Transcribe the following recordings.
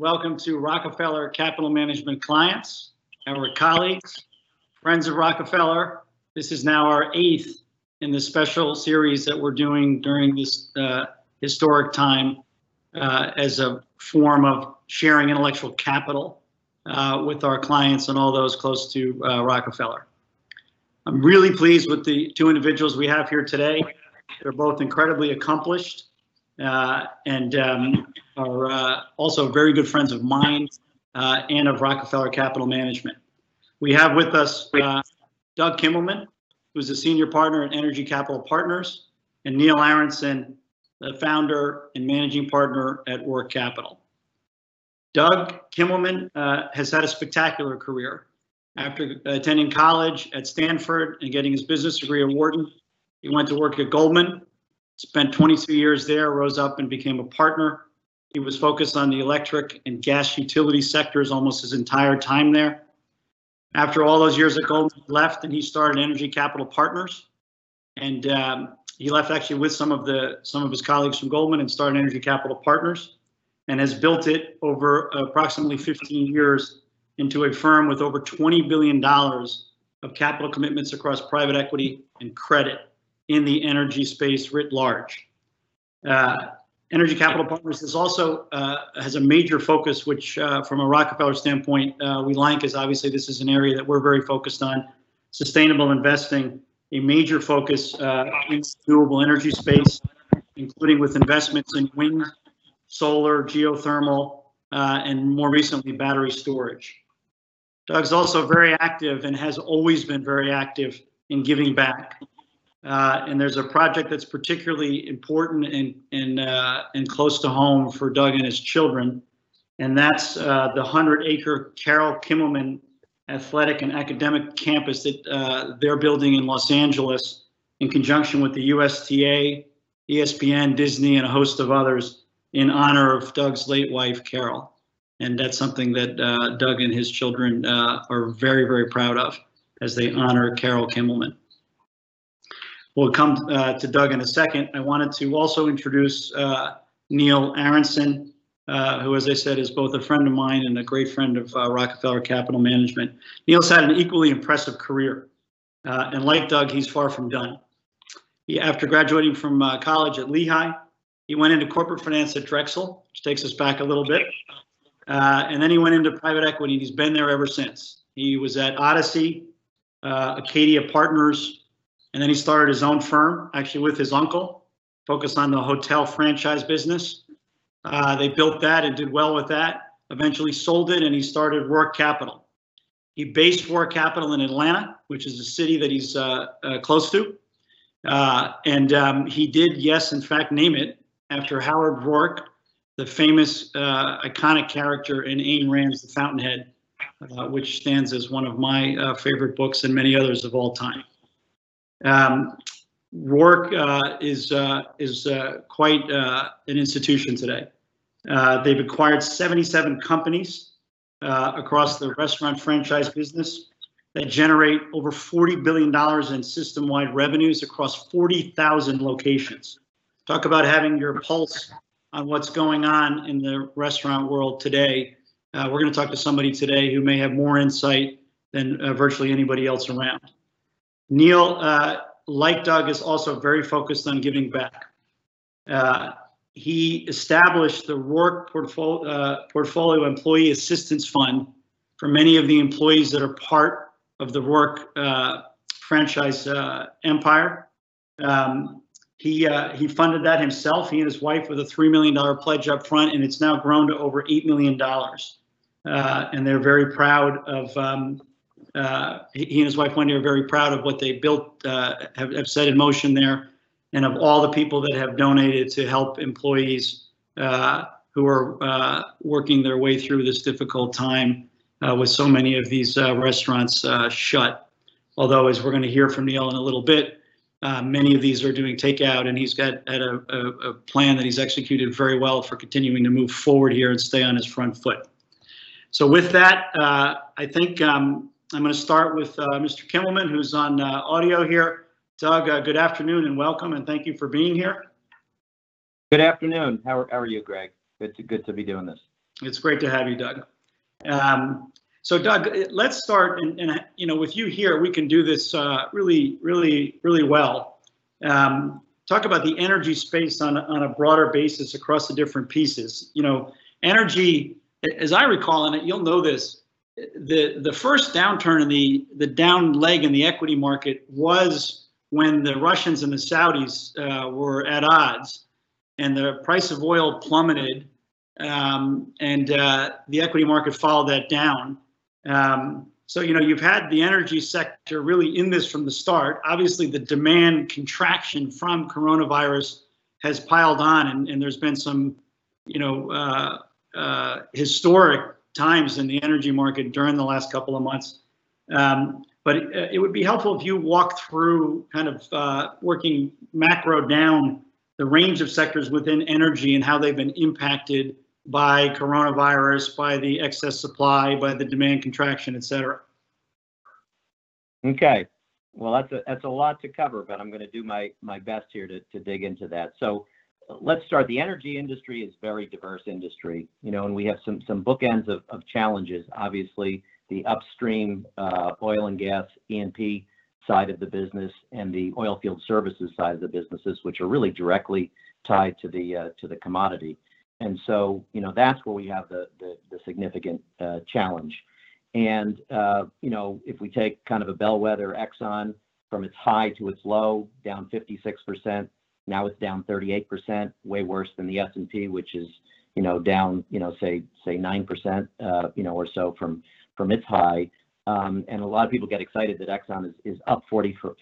welcome to Rockefeller Capital Management clients, our colleagues, friends of Rockefeller. This is now our eighth in the special series that we're doing during this uh, historic time uh, as a form of sharing intellectual capital uh, with our clients and all those close to uh, Rockefeller. I'm really pleased with the two individuals we have here today. They're both incredibly accomplished uh, and um, are uh, also very good friends of mine uh, and of Rockefeller Capital Management. We have with us uh, Doug Kimmelman, who's a senior partner at Energy Capital Partners, and Neil Aronson, the founder and managing partner at Roark Capital. Doug Kimmelman uh, has had a spectacular career. After attending college at Stanford and getting his business degree at Wharton, he went to work at Goldman, spent 22 years there, rose up and became a partner. He was focused on the electric and gas utility sectors almost his entire time there. After all those years at Goldman, left and he started Energy Capital Partners. And um, he left actually with some of the some of his colleagues from Goldman and started Energy Capital Partners and has built it over approximately 15 years into a firm with over $20 billion of capital commitments across private equity and credit in the energy space writ large. Uh, energy Capital Partners is also uh, has a major focus, which uh, from a Rockefeller standpoint, uh, we like is obviously this is an area that we're very focused on, sustainable investing, a major focus uh, in renewable energy space, including with investments in wind, solar, geothermal, uh, and more recently, battery storage. Doug's also very active and has always been very active in giving back. Uh, and there's a project that's particularly important and uh, close to home for Doug and his children, and that's uh, the 100-acre Carol Kimmelman Athletic and Academic Campus that uh, they're building in Los Angeles in conjunction with the USTA, ESPN, Disney, and a host of others in honor of Doug's late wife, Carol and that's something that uh, Doug and his children uh, are very, very proud of as they honor Carol Kimmelman. We'll come uh, to Doug in a second. I wanted to also introduce uh, Neil Aronson, uh, who, as I said, is both a friend of mine and a great friend of uh, Rockefeller Capital Management. Neil's had an equally impressive career, and like Doug, he's far from done. He, after graduating from college at Lehigh, he went into corporate finance at Drexel, which takes us back a little bit. Uh, and then he went into private equity he's been there ever since. He was at Odyssey, uh, Acadia Partners, and then he started his own firm, actually with his uncle, focused on the hotel franchise business. Uh, they built that and did well with that. Eventually sold it and he started Roark Capital. He based Roark Capital in Atlanta, which is a city that he's uh, uh, close to. Uh, and um, he did, yes, in fact, name it after Howard Roark, the famous uh, iconic character in Ayn Rand's The Fountainhead, uh, which stands as one of my favorite books and many others of all time. Um, Roark uh, is uh, is uh, quite an institution today. they've acquired 77 companies across the restaurant franchise business that generate over $40 billion in system-wide revenues across 40,000 locations. Talk about having your pulse on what's going on in the restaurant world today. Uh, we're going to talk to somebody today who may have more insight than uh, virtually anybody else around. Neil, uh, like Doug, is also very focused on giving back. Uh, he established the Roark portfolio, uh, portfolio Employee Assistance Fund for many of the employees that are part of the Roark uh, franchise empire. Um, he uh, he funded that himself. He and his wife with a three million dollar pledge up front, and it's now grown to over eight million dollars. Uh, and they're very proud of. Um, uh, he and his wife Wendy are very proud of what they built, uh, have, have set in motion there, and of all the people that have donated to help employees uh, who are uh, working their way through this difficult time with so many of these restaurants shut. Although, as we're going to hear from Neil in a little bit, uh, many of these are doing takeout, and he's got a, a, a, plan that he's executed very well for continuing to move forward here and stay on his front foot. So with that, uh, I think um, I'm going to start with uh, Mr. Kimmelman, who's on uh, audio here. Doug, uh, good afternoon and welcome, and thank you for being here. Good afternoon. How are, how are you, Greg? Good to good to be doing this. It's great to have you, Doug. Um, so, Doug, let's start, and, and, you know, with you here, we can do this uh, really, really, really well. Um, talk about the energy space on, on a broader basis across the different pieces. You know, energy, as I recall, and it, you'll know this, the the first downturn in the the down leg in the equity market was when the Russians and the Saudis uh, were at odds, and the price of oil plummeted, um, and uh, the equity market followed that down. Um, so you know you've had the energy sector really in this from the start. Obviously, the demand contraction from coronavirus has piled on, and, and there's been some you know uh, uh historic times in the energy market during the last couple of months. Um, but it, uh, it, would be helpful if you walk through kind of uh, working macro down the range of sectors within energy and how they've been impacted by coronavirus, by the excess supply, by the demand contraction, et cetera. Okay. Well, that's a that's a lot to cover, but I'm going to do my my best here to to dig into that. So, let's start. The energy industry is very diverse industry, you know, and we have some some bookends of, of challenges. Obviously, the upstream uh, oil and gas E&P side of the business and the oil field services side of the businesses, which are really directly tied to the uh, to the commodity. And so, you know, that's where we have the the, the significant uh, challenge. And uh, you know, if we take kind of a bellwether Exxon from its high to its low, down 56 percent now it's down 38%, way worse than the S&P, which is, you know, down, you know, say say 9%, uh, you know, or so from from its high. Um, and a lot of people get excited that Exxon is, up 45%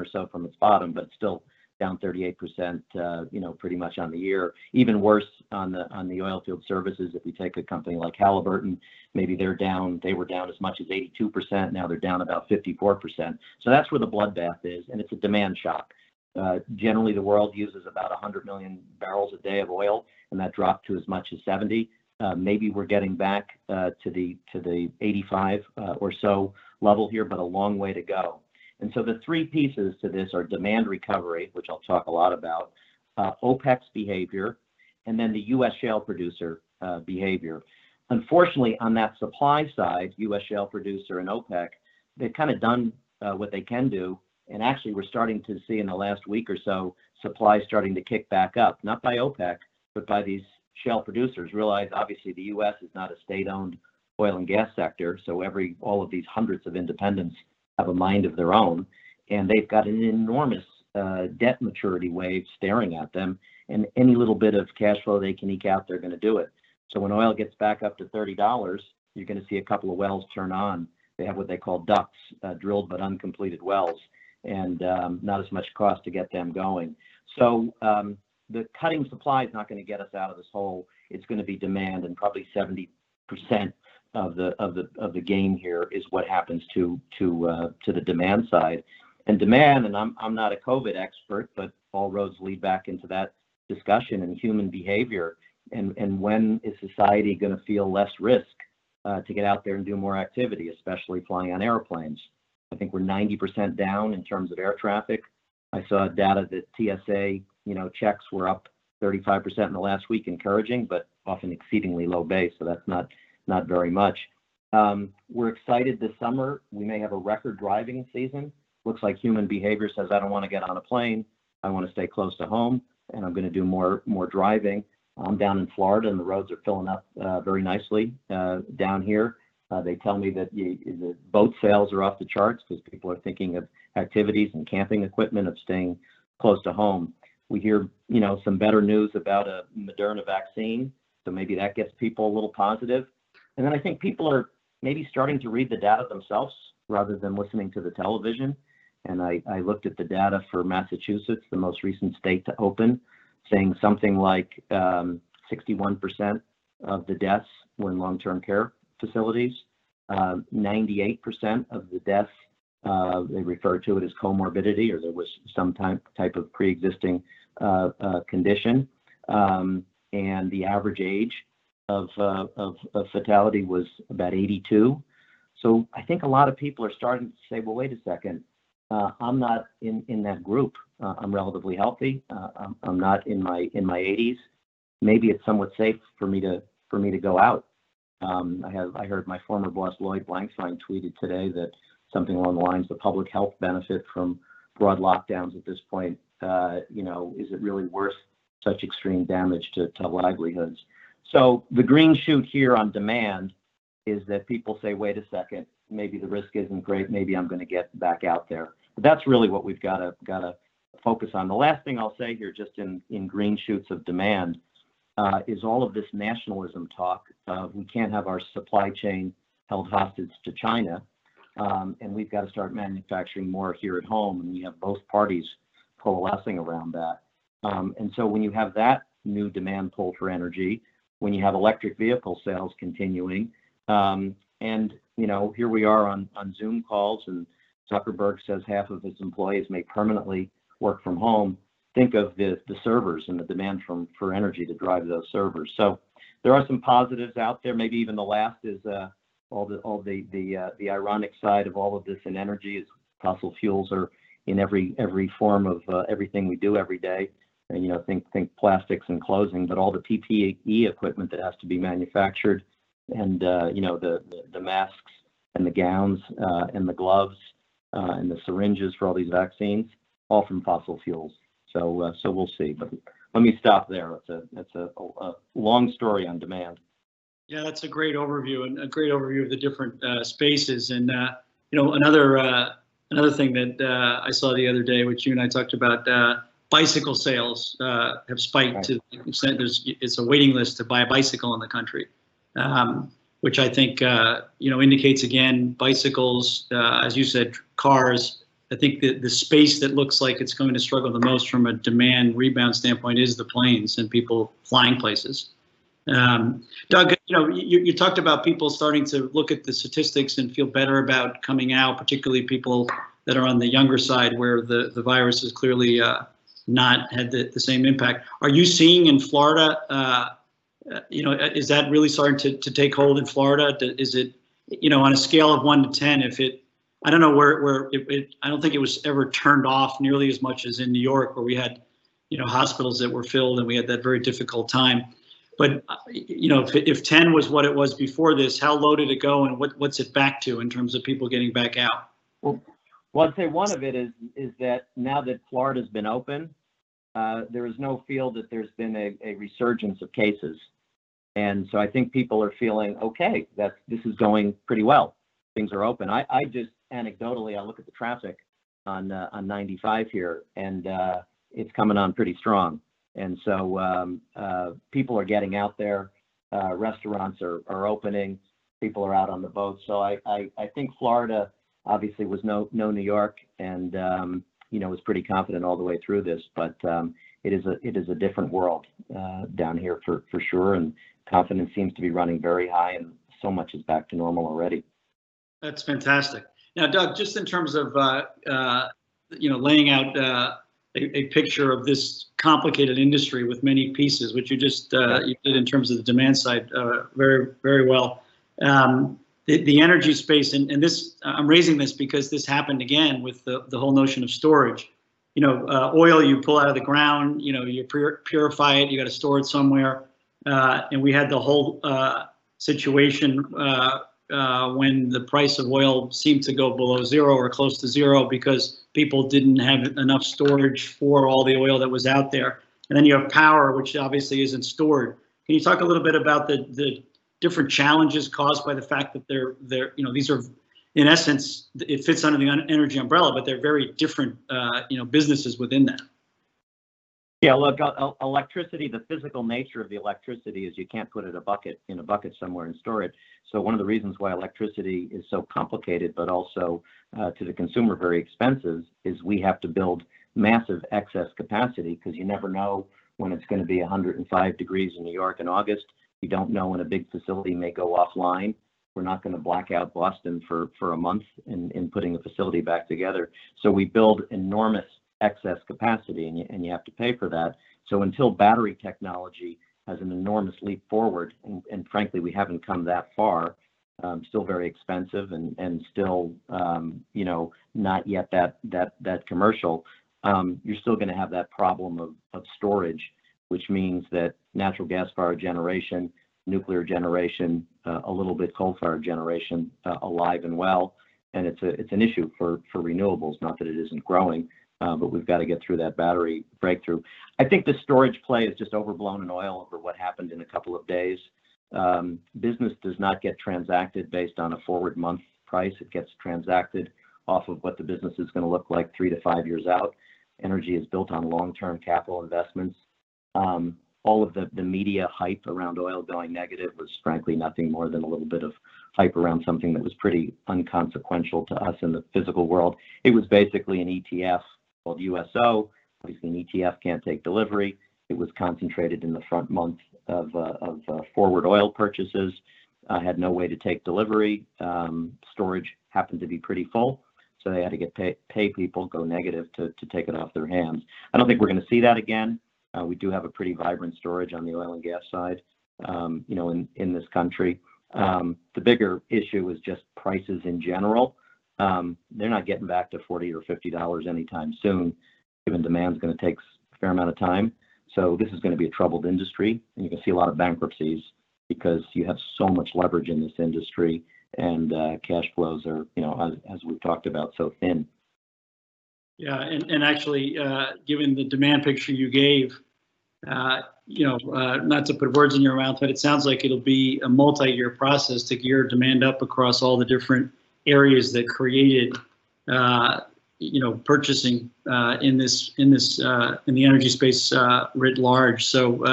or so from its bottom, but still down 38%, uh, you know, pretty much on the year. Even worse on the on the oil field services. If we take a company like Halliburton, maybe they're down. They were down as much as 82%. Now they're down about 54%. So that's where the bloodbath is, and it's a demand shock. Uh, generally, the world uses about 100 million barrels a day of oil, and that dropped to as much as 70. Uh, maybe we're getting back uh, to the to the 85 uh, or so level here, but a long way to go. And so the three pieces to this are demand recovery, which I'll talk a lot about, uh, OPEC's behavior, and then the U.S. shale producer behavior. Unfortunately, on that supply side, U.S. shale producer and OPEC, they've kind of done what they can do and actually, we're starting to see in the last week or so supply starting to kick back up, not by OPEC, but by these shale producers. Realize obviously the U.S. is not a state-owned oil and gas sector, so every all of these hundreds of independents have a mind of their own, and they've got an enormous uh, debt maturity wave staring at them, and any little bit of cash flow they can eke out, they're going to do it. So when oil gets back up to thirty dollars, you're going to see a couple of wells turn on. They have what they call DUCs, uh, drilled but uncompleted wells, and um, not as much cost to get them going. So um, the cutting supply is not going to get us out of this hole. It's going to be demand, and probably 70% of the of the of the game here is what happens to to uh, to the demand side. And demand, and I'm I'm not a COVID expert, but all roads lead back into that discussion and human behavior. And and when is society going to feel less risk uh, to get out there and do more activity, especially flying on airplanes? I think we're 90% down in terms of air traffic. I saw data that TSA, you know, checks were up 35% in the last week, encouraging, but often exceedingly low base, so that's not not very much. Um, we're excited this summer. We may have a record driving season. Looks like human behavior says, I don't want to get on a plane. I want to stay close to home, and I'm going to do more more driving. I'm down in Florida, and the roads are filling up uh, very nicely uh, down here. Uh, they tell me that you, the boat sales are off the charts because people are thinking of activities and camping equipment of staying close to home. We hear, you know, some better news about a Moderna vaccine, so maybe that gets people a little positive. And then I think people are maybe starting to read the data themselves rather than listening to the television. And I, I looked at the data for Massachusetts, the most recent state to open, saying something like um, 61% of the deaths were in long-term care facilities. Uh, 98% of the deaths, uh, they refer to it as comorbidity, or there was some type, type of pre-existing uh, uh condition. Um, and the average age of, uh, of, of, fatality was about 82. So I think a lot of people are starting to say, well, wait a second, uh, I'm not in, in that group. I'm relatively healthy. I'm, I'm not in my in my 80s. Maybe it's somewhat safe for me to for me to go out. Um, I have I heard my former boss Lloyd Blankfein tweeted today that something along the lines the public health benefit from broad lockdowns at this point. Uh, you know, is it really worth such extreme damage to, to livelihoods? So the green shoot here on demand is that people say, wait a second, maybe the risk isn't great. Maybe I'm going to get back out there. But that's really what we've got to got to focus on. The last thing I'll say here, just in in green shoots of demand, uh, is all of this nationalism talk. Uh, we can't have our supply chain held hostage to China, um, and we've got to start manufacturing more here at home. And we have both parties coalescing around that. Um, and so when you have that new demand pull for energy, when you have electric vehicle sales continuing, um, and you know here we are on on Zoom calls, and Zuckerberg says half of his employees may permanently work from home think of the, the servers and the demand from for energy to drive those servers. So there are some positives out there. Maybe even the last is uh, all the all the the uh, the ironic side of all of this in energy is fossil fuels are in every every form of uh, everything we do every day. And you know, think think plastics and clothing, but all the PPE equipment that has to be manufactured, and uh, you know the, the, the masks and the gowns uh, and the gloves uh, and the syringes for all these vaccines, all from fossil fuels. So, uh, so we'll see. But let me stop there. It's a, it's a, a long story on demand. Yeah, that's a great overview and a great overview of the different uh, spaces. And uh, you know, another uh, another thing that uh, I saw the other day, which you and I talked about, uh, bicycle sales uh, have spiked right. to the extent there's it's a waiting list to buy a bicycle in the country, um, which I think you know indicates again bicycles, as you said, cars I think the, the space that looks like it's going to struggle the most from a demand rebound standpoint is the planes and people flying places. Um, Doug, you know, you, you talked about people starting to look at the statistics and feel better about coming out, particularly people that are on the younger side where the, the virus has clearly uh, not had the, the same impact. Are you seeing in Florida, uh, uh you know, is that really starting to, to take hold in Florida? Is it, you know, on a scale of one to 10, if it I don't know where where it, it, I don't think it was ever turned off nearly as much as in New York, where we had, you know, hospitals that were filled and we had that very difficult time. But uh, you know, if, if 10 was what it was before this, how low did it go, and what what's it back to in terms of people getting back out? Well, well, I'd say one of it is is that now that Florida's been open, uh, there is no feel that there's been a, a resurgence of cases, and so I think people are feeling okay that this is going pretty well. Things are open. I, I just anecdotally, I look at the traffic on uh, on 95 here, and uh, it's coming on pretty strong. And so um, uh, people are getting out there. Uh, restaurants are, are opening. People are out on the boats. So I, I, I think Florida obviously was no no New York, and um, you know was pretty confident all the way through this. But um, it is a it is a different world uh, down here for for sure, and confidence seems to be running very high, and so much is back to normal already. That's fantastic. Now, Doug, just in terms of uh, uh, you know laying out uh, a, a, picture of this complicated industry with many pieces, which you just uh, you did in terms of the demand side uh, very very well. Um, the, the energy space, and, and this I'm raising this because this happened again with the, the whole notion of storage. You know, uh, oil you pull out of the ground, you know, you pur- purify it, you got to store it somewhere, and we had the whole situation uh, when the price of oil seemed to go below zero or close to zero because people didn't have enough storage for all the oil that was out there. And then you have power, which obviously isn't stored. Can you talk a little bit about the, the different challenges caused by the fact that they're, they're, you know, these are, in essence, it fits under the energy umbrella, but they're very different, uh, you know, businesses within that. Yeah, look, electricity, the physical nature of the electricity is you can't put it in a bucket in a bucket somewhere and store it. So one of the reasons why electricity is so complicated, but also uh, to the consumer very expensive, is we have to build massive excess capacity because you never know when it's going to be 105 degrees in New York in August. You don't know when a big facility may go offline. We're not going to black out Boston for, for a month in, in putting a facility back together. So we build enormous excess capacity and you, and you have to pay for that. So until battery technology has an enormous leap forward, and, and frankly, we haven't come that far, um, still very expensive and, and still, um, you know, not yet that, that, that commercial, um, you're still going to have that problem of, of storage, which means that natural gas power generation nuclear generation, a little bit coal-fired generation alive and well. And it's a, it's an issue for renewables, not that it isn't growing, Uh, but we've got to get through that battery breakthrough. I think the storage play is just overblown in oil over what happened in a couple of days. Um, business does not get transacted based on a forward month price. It gets transacted off of what the business is going to look like three to five years out. Energy is built on long-term capital investments. Um, all of the the media hype around oil going negative was, frankly, nothing more than a little bit of hype around something that was pretty inconsequential to us in the physical world. It was basically an ETF called USO. Obviously, an ETF can't take delivery. It was concentrated in the front month of uh, uh, forward oil purchases. Had no way to take delivery. Um, storage happened to be pretty full, so they had to get pay people go negative to to take it off their hands. I don't think we're going to see that again. Uh, we do have a pretty vibrant storage on the oil and gas side um, you know, in this country. Um, the bigger issue is just prices in general. Um, they're not getting back to 40 or $50 anytime soon, given demand's going to take a fair amount of time. So this is going to be a troubled industry, and you can see a lot of bankruptcies because you have so much leverage in this industry, and uh, cash flows are, you know, as we've talked about, so thin. Yeah. And actually, uh, given the demand picture you gave, uh, you know, not to put words in your mouth, but it sounds like it'll be a multi-year process to gear demand up across all the different areas that created uh, you know purchasing in this in this uh, in the energy space writ large. So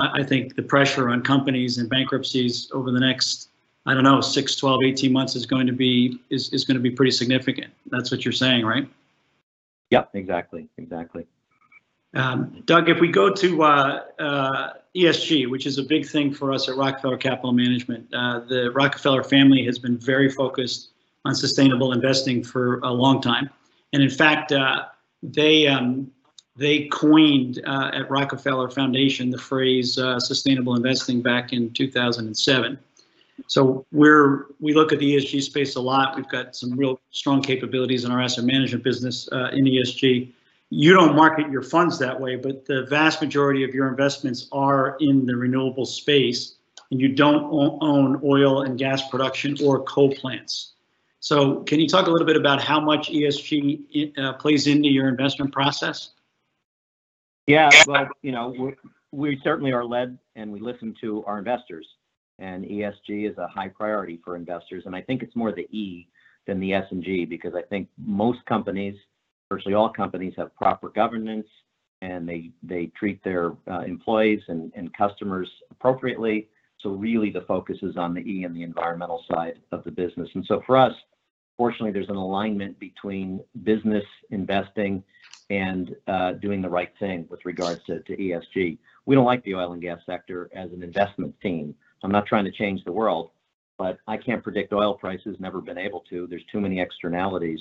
I think the pressure on companies and bankruptcies over the next, I don't know, six, 12, 18 months is going to be is, is going to be pretty significant. That's what you're saying, right? Yep. Exactly. Exactly. Um, Doug, if we go to uh, uh, ESG, which is a big thing for us at Rockefeller Capital Management, uh, the Rockefeller family has been very focused on sustainable investing for a long time. And in fact, they um, they coined at Rockefeller Foundation the phrase sustainable investing back in 2007. So we look at the ESG space a lot. We've got some real strong capabilities in our asset management business in ESG. You don't market your funds that way, but the vast majority of your investments are in the renewable space, and you don't own oil and gas production or coal plants. So can you talk a little bit about how much ESG uh, plays into your investment process? Yeah. Well, you know, we certainly are led, and we listen to our investors. And ESG is a high priority for investors. And I think it's more the E than the S and G because I think most companies, virtually all companies, have proper governance, and they they treat their uh, employees and and customers appropriately. So really, the focus is on the E and the environmental side of the business. And so for us, fortunately, there's an alignment between business investing and uh, doing the right thing with regards to ESG. We don't like the oil and gas sector as an investment team. I'm not trying to change the world, but I can't predict oil prices. Never been able to. There's too many externalities.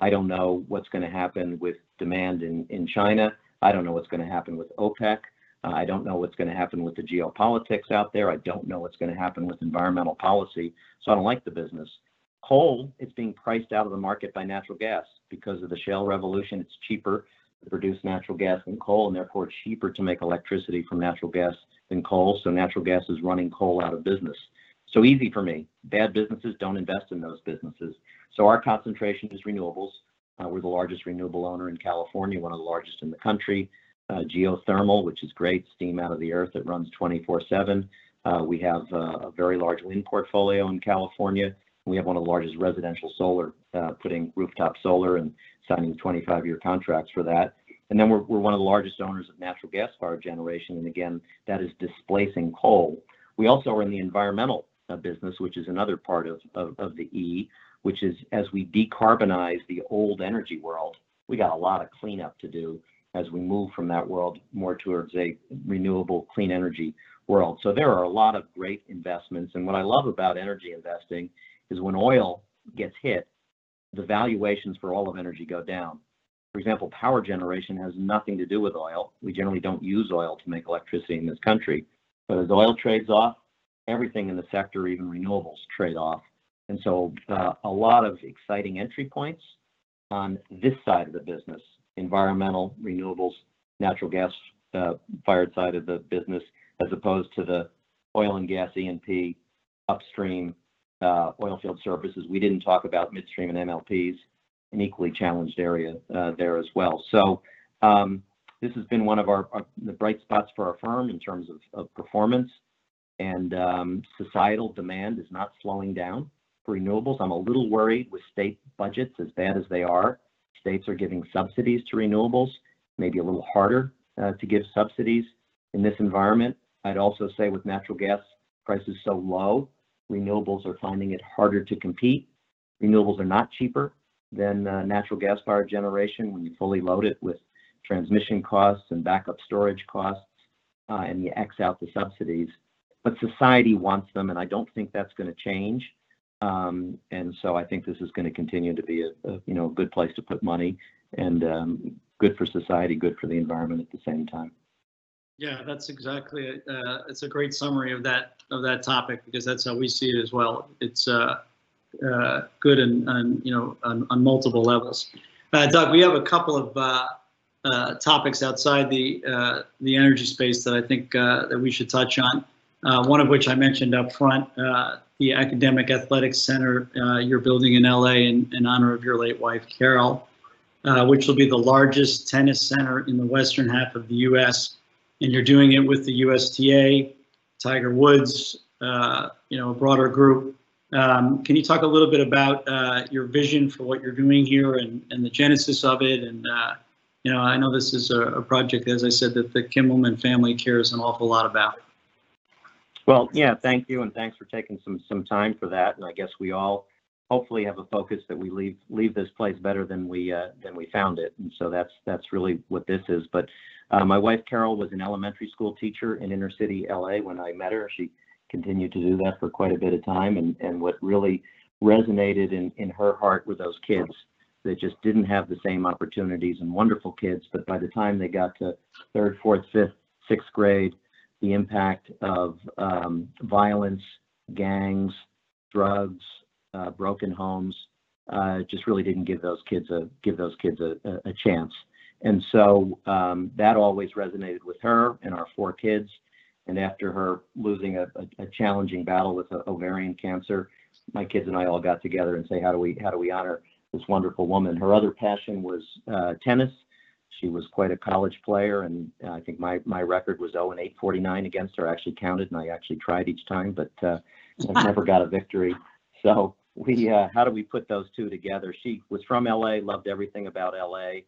I don't know what's going to happen with demand in China. I don't know what's going to happen with OPEC. Uh, I don't know what's going to happen with the geopolitics out there. I don't know what's going to happen with environmental policy. So I don't like the business. Coal, is being priced out of the market by natural gas because of the shale revolution. It's cheaper to produce natural gas than coal, and therefore it's cheaper to make electricity from natural gas than coal. So natural gas is running coal out of business. So easy for me. Bad businesses don't invest in those businesses. So our concentration is renewables. Uh, we're the largest renewable owner in California, one of the largest in the country. Uh, geothermal, which is great, steam out of the earth that runs 24/7. Uh, we have a very large wind portfolio in California. We have one of the largest residential solar, putting rooftop solar and signing 25-year contracts for that. And then we're we're one of the largest owners of natural gas-fired generation. And again, that is displacing coal. We also are in the environmental business, which is another part of of the E, which is as we decarbonize the old energy world, we got a lot of cleanup to do as we move from that world more towards a renewable clean energy world. So there are a lot of great investments. And what I love about energy investing is when oil gets hit, the valuations for all of energy go down. For example, power generation has nothing to do with oil. We generally don't use oil to make electricity in this country. But as oil trades off, everything in the sector, even renewables, trade off. And so a lot of exciting entry points on this side of the business, environmental, renewables, natural gas-fired side of the business, as opposed to the oil and gas E&P, upstream, uh, oil field services. We didn't talk about midstream and MLPs, an equally challenged area uh, there as well. So um, this has been one of our, the bright spots for our firm in terms of, of performance and um, societal demand is not slowing down renewables. I'm a little worried with state budgets as bad as they are. States are giving subsidies to renewables, maybe a little harder uh, to give subsidies in this environment. I'd also say with natural gas prices so low, renewables are finding it harder to compete. Renewables are not cheaper than uh, natural gas power generation when you fully load it with transmission costs and backup storage costs, uh, and you X out the subsidies but society wants them, and I don't think that's going to change. Um, and so I think this is going to continue to be a, a, you know a good place to put money and um, good for society, good for the environment at the same time. Yeah, that's exactly. Uh, it's a great summary of that of that topic because that's how we see it as well. It's uh, uh, good and, you know on, on multiple levels. Uh, Doug, we have a couple of uh, uh, topics outside the the energy space that I think that we should touch on one of which I mentioned up front, the Academic Athletics Center uh, you're building in LA in, in, honor of your late wife, Carol, uh, which will be the largest tennis center in the western half of the U.S. And you're doing it with the USTA, Tiger Woods, uh, you know, a broader group. Um, can you talk a little bit about uh, your vision for what you're doing here and, and the genesis of it? And, you know, I know this is a, a project, as I said, that the Kimmelman family cares an awful lot about. Well, yeah, thank you, and thanks for taking some some time for that. And I guess we all hopefully have a focus that we leave leave this place better than we uh, than we found it. And so that's that's really what this is. But uh, my wife Carol was an elementary school teacher in inner city LA when I met her. She continued to do that for quite a bit of time. And and what really resonated in in her heart were those kids that just didn't have the same opportunities and wonderful kids. But by the time they got to third, fourth, fifth, sixth grade, the impact of um, violence, gangs, drugs, uh, broken homes, uh, just really didn't give those kids a give those kids a, a, a chance. And so um, that always resonated with her and our four kids. And after her losing a, a, challenging battle with ovarian cancer, my kids and I all got together and say, how do we how do we honor this wonderful woman? Her other passion was uh, tennis she was quite a college player, and uh, I think my my record was 0 and 849 against her. I actually counted, and I actually tried each time, but uh, never got a victory. So we, uh, how do we put those two together? She was from LA, loved everything about LA,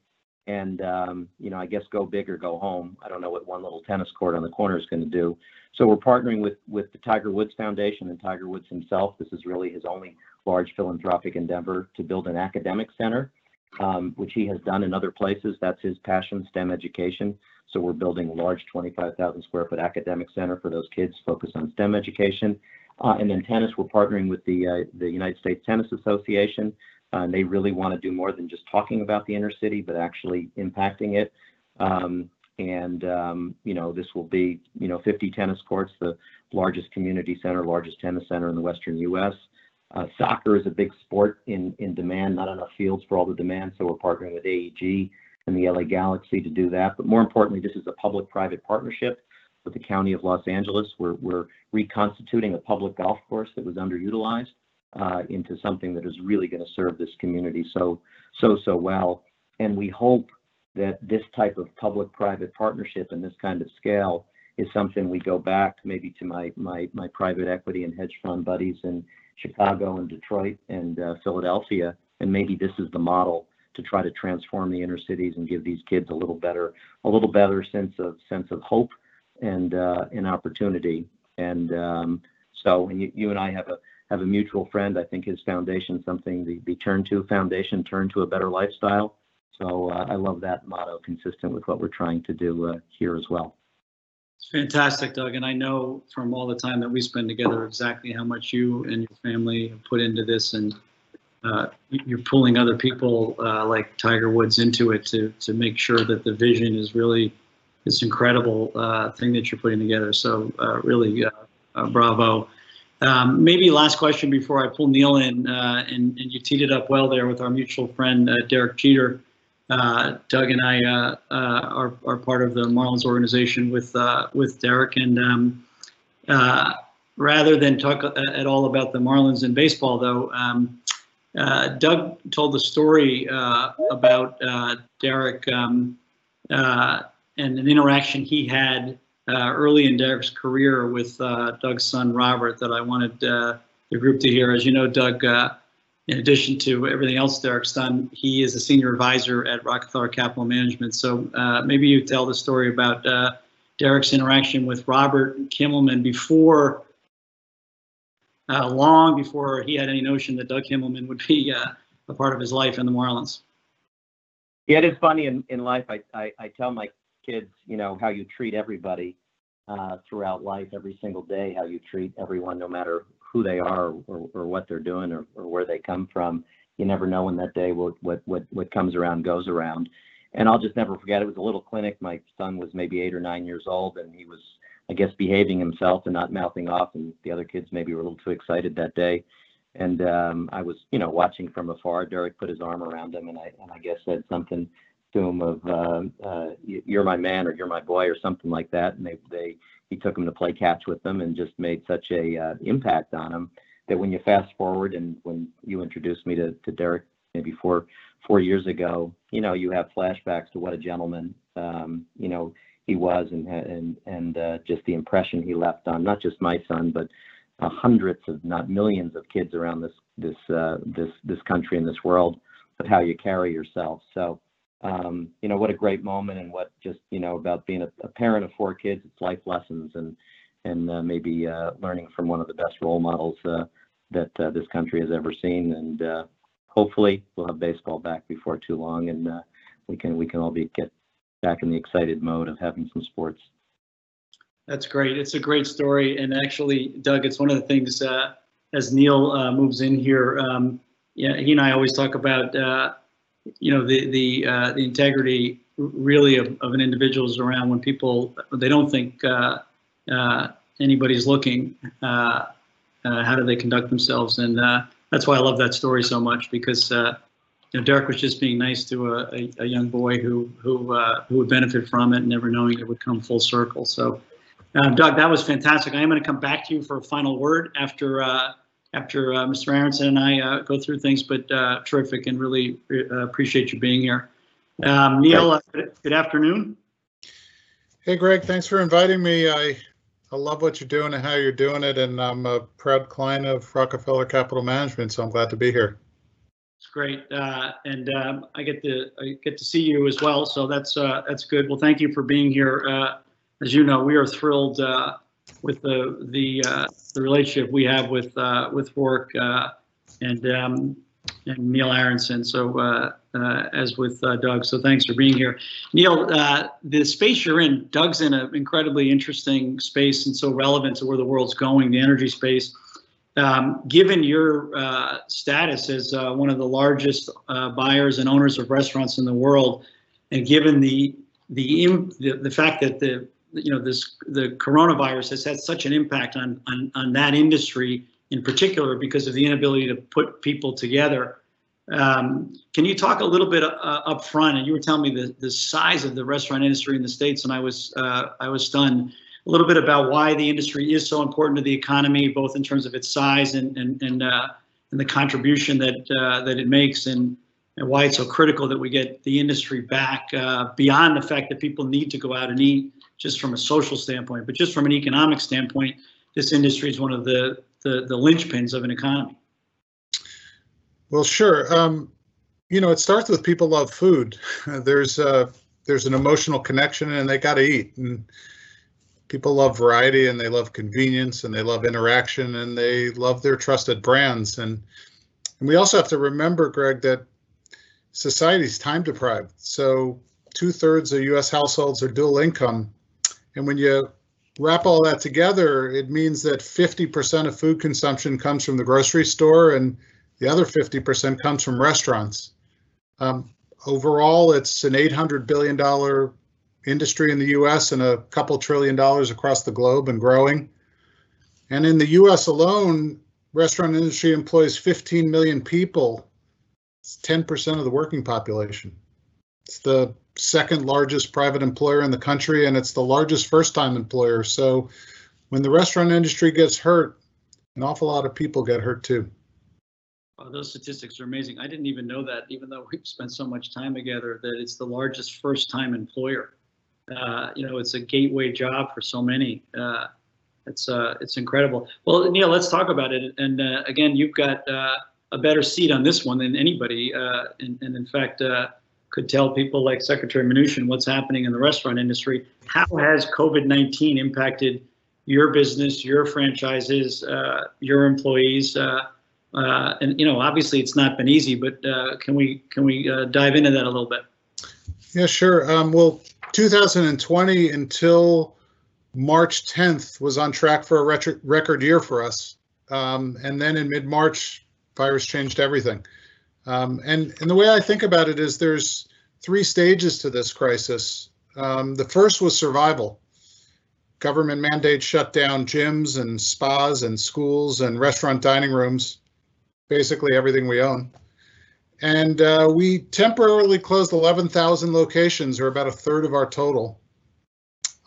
and um, you know, I guess go big or go home. I don't know what one little tennis court on the corner is going to do. So we're partnering with with the Tiger Woods Foundation and Tiger Woods himself. This is really his only large philanthropic endeavor to build an academic center um, which he has done in other places. That's his passion, STEM education. So we're building a large 25,000 square foot academic center for those kids focused on STEM education. Uh, and then tennis, we're partnering with the uh, the United States Tennis Association. Uh, and they really want to do more than just talking about the inner city, but actually impacting it. Um, and um, you know, this will be you know 50 tennis courts, the largest community center, largest tennis center in the Western U.S. Uh, soccer is a big sport in, in demand, not enough fields for all the demand, so we're partnering with AEG and the LA Galaxy to do that. But more importantly, this is a public-private partnership with the County of Los Angeles. We're, we're reconstituting a public golf course that was underutilized uh, into something that is really going to serve this community so, so, so well. And we hope that this type of public-private partnership and this kind of scale is something we go back maybe to my, my, my private equity and hedge fund buddies and Chicago and Detroit and uh, Philadelphia, and maybe this is the model to try to transform the inner cities and give these kids a little better, a little better sense of sense of hope and uh, an opportunity. And um, so, and you, you and I have a have a mutual friend. I think his foundation, something the, the Turn 2 Foundation, Turn to a Better Lifestyle. So uh, I love that motto, consistent with what we're trying to do uh, here as well. Fantastic, Doug. And I know from all the time that we spend together exactly how much you and your family have put into this. And uh, you're pulling other people uh, like Tiger Woods into it to, to make sure that the vision is really this incredible uh, thing that you're putting together. So uh, really, uh, uh, bravo. Um, maybe last question before I pull Neil in, and, and you teed it up well there with our mutual friend, Derek Jeter. Uh, Doug and I uh, uh, are, are part of the Marlins organization with with Derek, and um, Uh, rather than talk at all about the Marlins and baseball, though, um, uh, Doug told the story uh, about uh, Derek um, uh, and an interaction he had uh, early in Derek's career with uh, Doug's son Robert that I wanted the group to hear. As you know, Doug, in addition to everything else Derek's done, he is a senior advisor at Rockefeller Capital Management. So maybe you tell the story about Derek's interaction with Robert Kimmelman before uh, long before he had any notion that Doug Kimmelman would be uh, a part of his life in the Marlins. Yeah, it is funny in, in life. I, I, I tell my kids, you know, how you treat everybody uh, throughout life, every single day, how you treat everyone, no matter who they are or, or what they're doing or, or where they come from. You never know when that day what, what, what comes around goes around. And I'll just never forget. It was a little clinic. My son was maybe eight or nine years old, and he was I guess, behaving himself and not mouthing off. And the other kids maybe were a little too excited that day. And um, I was, you know, watching from afar. Derek put his arm around him, and I, and I guess said something to him of, uh, uh, "You're my man," or "You're my boy," or something like that. And they, they, he took him to play catch with them, and just made such a uh, impact on him that when you fast forward and when you introduced me to, to Derek maybe four four years ago, you know, you have flashbacks to what a gentleman, um, you know, he was and and and uh, just the impression he left on not just my son but uh, hundreds of not millions of kids around this this uh, this this country and this world of how you carry yourself. So um, you know what a great moment and what just you know about being a, a parent of four kids. It's life lessons and and uh, maybe uh, learning from one of the best role models uh, that uh, this country has ever seen. And uh, hopefully we'll have baseball back before too long, and uh, we can we can all be get back in the excited mode of having some sports. That's great. It's a great story, and actually, Doug, it's one of the things as Neil moves in here. Um, yeah, he and I always talk about you know the the uh, the integrity really of, of an individual is around when people they don't think uh, uh, anybody's looking. how do they conduct themselves? And that's why I love that story so much because you know, Derek was just being nice to a, a, a young boy who who uh, who would benefit from it, never knowing it would come full circle. So, Doug, that was fantastic. I am going to come back to you for a final word after uh, after uh, Mr. Aronson and I uh, go through things, but uh, terrific and really uh, appreciate you being here. Um, Neil, good afternoon. Hey, Greg, thanks for inviting me. I I love what you're doing and how you're doing it, and I'm a proud client of Rockefeller Capital Management, so I'm glad to be here. It's great, uh, and um, I get to I get to see you as well, so that's uh, that's good. Well, thank you for being here. Uh, as you know, we are thrilled uh, with the the uh, the relationship we have with uh, with Roark and um, and Neil Aronson. So as with Doug, so thanks for being here, Neil. the space you're in, Doug's in an incredibly interesting space and so relevant to where the world's going, the energy space. Um, given your uh, status as uh, one of the largest uh, buyers and owners of restaurants in the world, and given the the, the the fact that the you know this the coronavirus has had such an impact on on, on that industry in particular because of the inability to put people together. Um, can you talk a little bit uh, up front? And you were telling me the, the size of the restaurant industry in the states, and I was uh, I was stunned a little bit about why the industry is so important to the economy, both in terms of its size and and and, uh, and the contribution that uh, that it makes, and and why it's so critical that we get the industry back uh, beyond the fact that people need to go out and eat just from a social standpoint, but just from an economic standpoint, this industry is one of the the, the linchpins of an economy. Well, sure. Um, you know, it starts with people love food. there's uh, there's an emotional connection, and they got to eat. And people love variety and they love convenience and they love interaction and they love their trusted brands. And, and we also have to remember, Greg, that society's time deprived. So two thirds of US households are dual income. And when you wrap all that together, it means that 50% of food consumption comes from the grocery store and the other 50% comes from restaurants. Um, overall, it's an $800 billion industry in the US and a couple trillion dollars across the globe and growing. And in the US alone, restaurant industry employs 15 million people. It's 10% of the working population. It's the second largest private employer in the country and it's the largest first time employer. So when the restaurant industry gets hurt, an awful lot of people get hurt too. Those statistics are amazing. I didn't even know that, even though we've spent so much time together, that it's the largest first-time employer. Uh, you know, it's a gateway job for so many. Uh, it's uh, it's incredible. Well, Neil, let's talk about it. And uh, again, you've got uh, a better seat on this one than anybody, uh, and, and in fact, could tell people like Secretary Mnuchin what's happening in the restaurant industry. How has COVID-19 impacted your business, your franchises, uh, your employees? Uh, uh, and you know, obviously, it's not been easy, but uh, can we can we uh, dive into that a little bit? Yeah, sure. Um, well, 2020 until March 10th was on track for a record year for us. Um, and then in mid-March, virus changed everything. Um, and, and the way I think about it is there's three stages to this crisis. Um, the first was survival. Government mandates shut down gyms and spas and schools and restaurant dining rooms, basically everything we own. And uh, we temporarily closed 11,000 locations, or about a third of our total.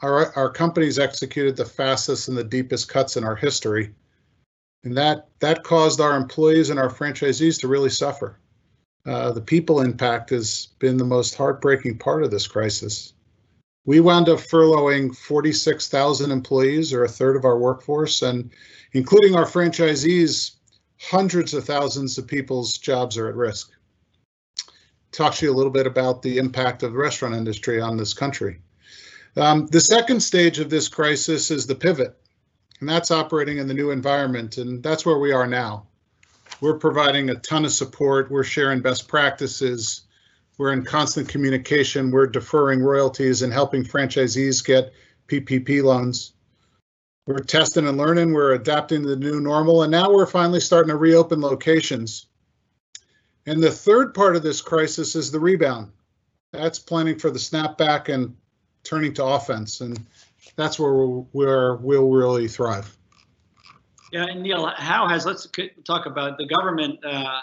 Our, our companies executed the fastest and the deepest cuts in our history. And that, that caused our employees and our franchisees to really suffer. Uh, the people impact has been the most heartbreaking part of this crisis. We wound up furloughing 46,000 employees, or a third of our workforce, and including our franchisees, hundreds of thousands of people's jobs are at risk. Talk to you a little bit about the impact of the restaurant industry on this country. Um, the second stage of this crisis is the pivot, and that's operating in the new environment, and that's where we are now. We're providing a ton of support. We're sharing best practices. We're in constant communication. We're deferring royalties and helping franchisees get PPP loans. We're testing and learning. We're adapting to the new normal. And now we're finally starting to reopen locations. And the third part of this crisis is the rebound. That's planning for the snapback and turning to offense. And that's where we'll, where we'll really thrive. Yeah, Neal, how has let's talk about the government, uh,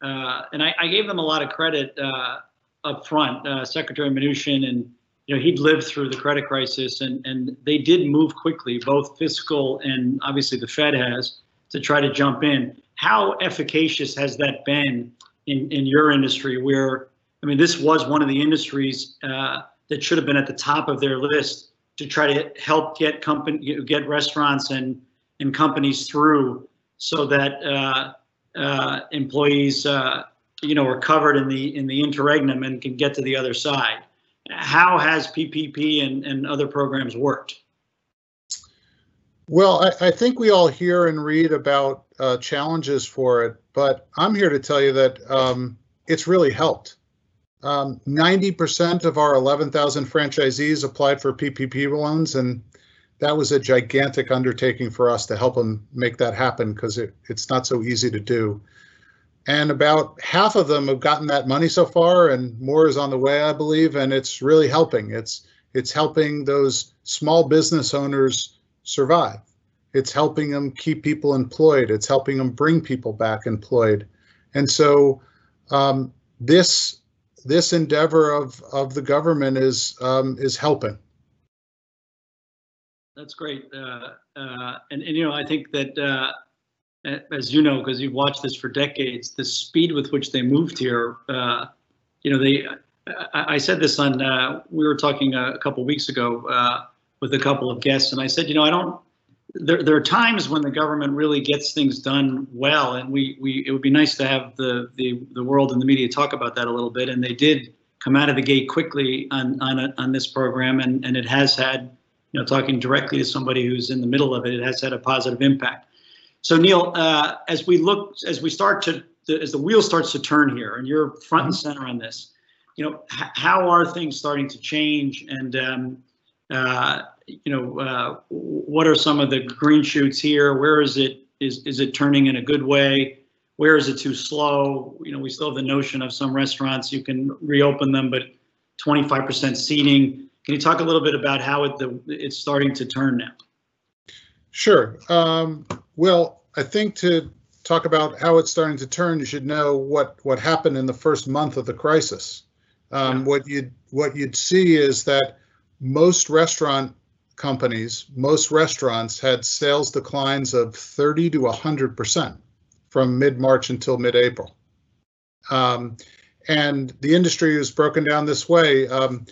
uh, and I, I gave them a lot of credit uh, up front, uh, Secretary Mnuchin, and you know he'd lived through the credit crisis, and and they did move quickly, both fiscal and obviously the Fed has to try to jump in. How efficacious has that been in in your industry? Where I mean, this was one of the industries uh, that should have been at the top of their list to try to help get company get restaurants and and companies through so that uh, uh, employees, uh, you know, are covered in the in the interregnum and can get to the other side. How has PPP and, and other programs worked? Well, I, I think we all hear and read about uh, challenges for it, but I'm here to tell you that um, it's really helped. Um, 90% of our 11,000 franchisees applied for PPP loans, and that was a gigantic undertaking for us to help them make that happen because it, it's not so easy to do. And about half of them have gotten that money so far, and more is on the way, I believe. And it's really helping. It's it's helping those small business owners survive. It's helping them keep people employed. It's helping them bring people back employed. And so um, this this endeavor of of the government is um, is helping. That's great. Uh, uh, and, and, you know, I think that, uh, as you know, because you've watched this for decades, the speed with which they moved here, uh, you know, they, I, I said this on, uh, we were talking a couple weeks ago uh, with a couple of guests, and I said, you know, I don't, there, there are times when the government really gets things done well, and we, we, it would be nice to have the, the, the world and the media talk about that a little bit, and they did come out of the gate quickly on, on, a, on this program, and, and it has had, you know, talking directly to somebody who's in the middle of it, it has had a positive impact. So Neal, uh, as we look, as we start to, the, as the wheel starts to turn here, and you're front and center on this, you know, h- how are things starting to change, and um, uh, you know, uh, what are some of the green shoots here? Where is it? Is is it turning in a good way? Where is it too slow? You know, we still have the notion of some restaurants you can reopen them, but 25% seating. Can you talk a little bit about how it, the, it's starting to turn now? Sure. Um, well, I think to talk about how it's starting to turn, you should know what what happened in the first month of the crisis. Um, yeah. What you'd what you'd see is that most restaurant companies, most restaurants had sales declines of 30 to 100% from mid March until mid April. Um, and the industry is broken down this way. Um,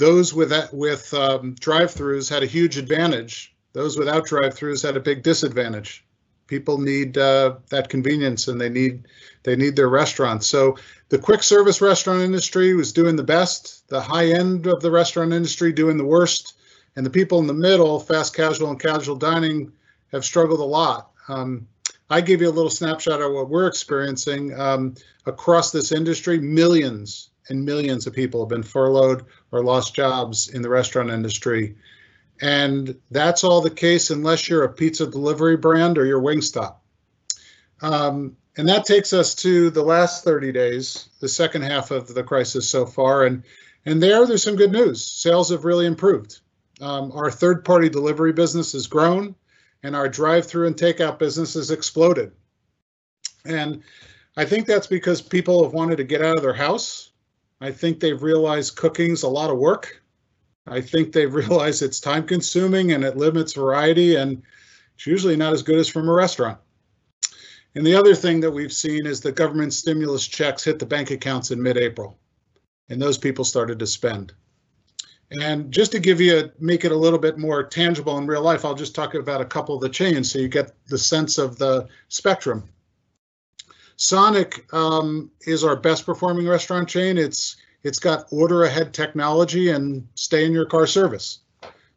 those with with um, drive-throughs had a huge advantage. Those without drive-throughs had a big disadvantage. People need uh, that convenience, and they need they need their restaurants. So the quick service restaurant industry was doing the best. The high end of the restaurant industry doing the worst, and the people in the middle, fast casual and casual dining, have struggled a lot. Um, I give you a little snapshot of what we're experiencing um, across this industry. Millions and millions of people have been furloughed or lost jobs in the restaurant industry. And that's all the case unless you're a pizza delivery brand or you're Wingstop. Um, and that takes us to the last 30 days, the second half of the crisis so far. And, and there, there's some good news. Sales have really improved. Um, our third party delivery business has grown and our drive through and takeout business has exploded. And I think that's because people have wanted to get out of their house. I think they've realized cooking's a lot of work. I think they've realized it's time consuming and it limits variety and it's usually not as good as from a restaurant. And the other thing that we've seen is the government stimulus checks hit the bank accounts in mid-April and those people started to spend. And just to give you, a, make it a little bit more tangible in real life, I'll just talk about a couple of the chains so you get the sense of the spectrum. Sonic um, is our best performing restaurant chain. It's it's got order ahead technology and stay in your car service.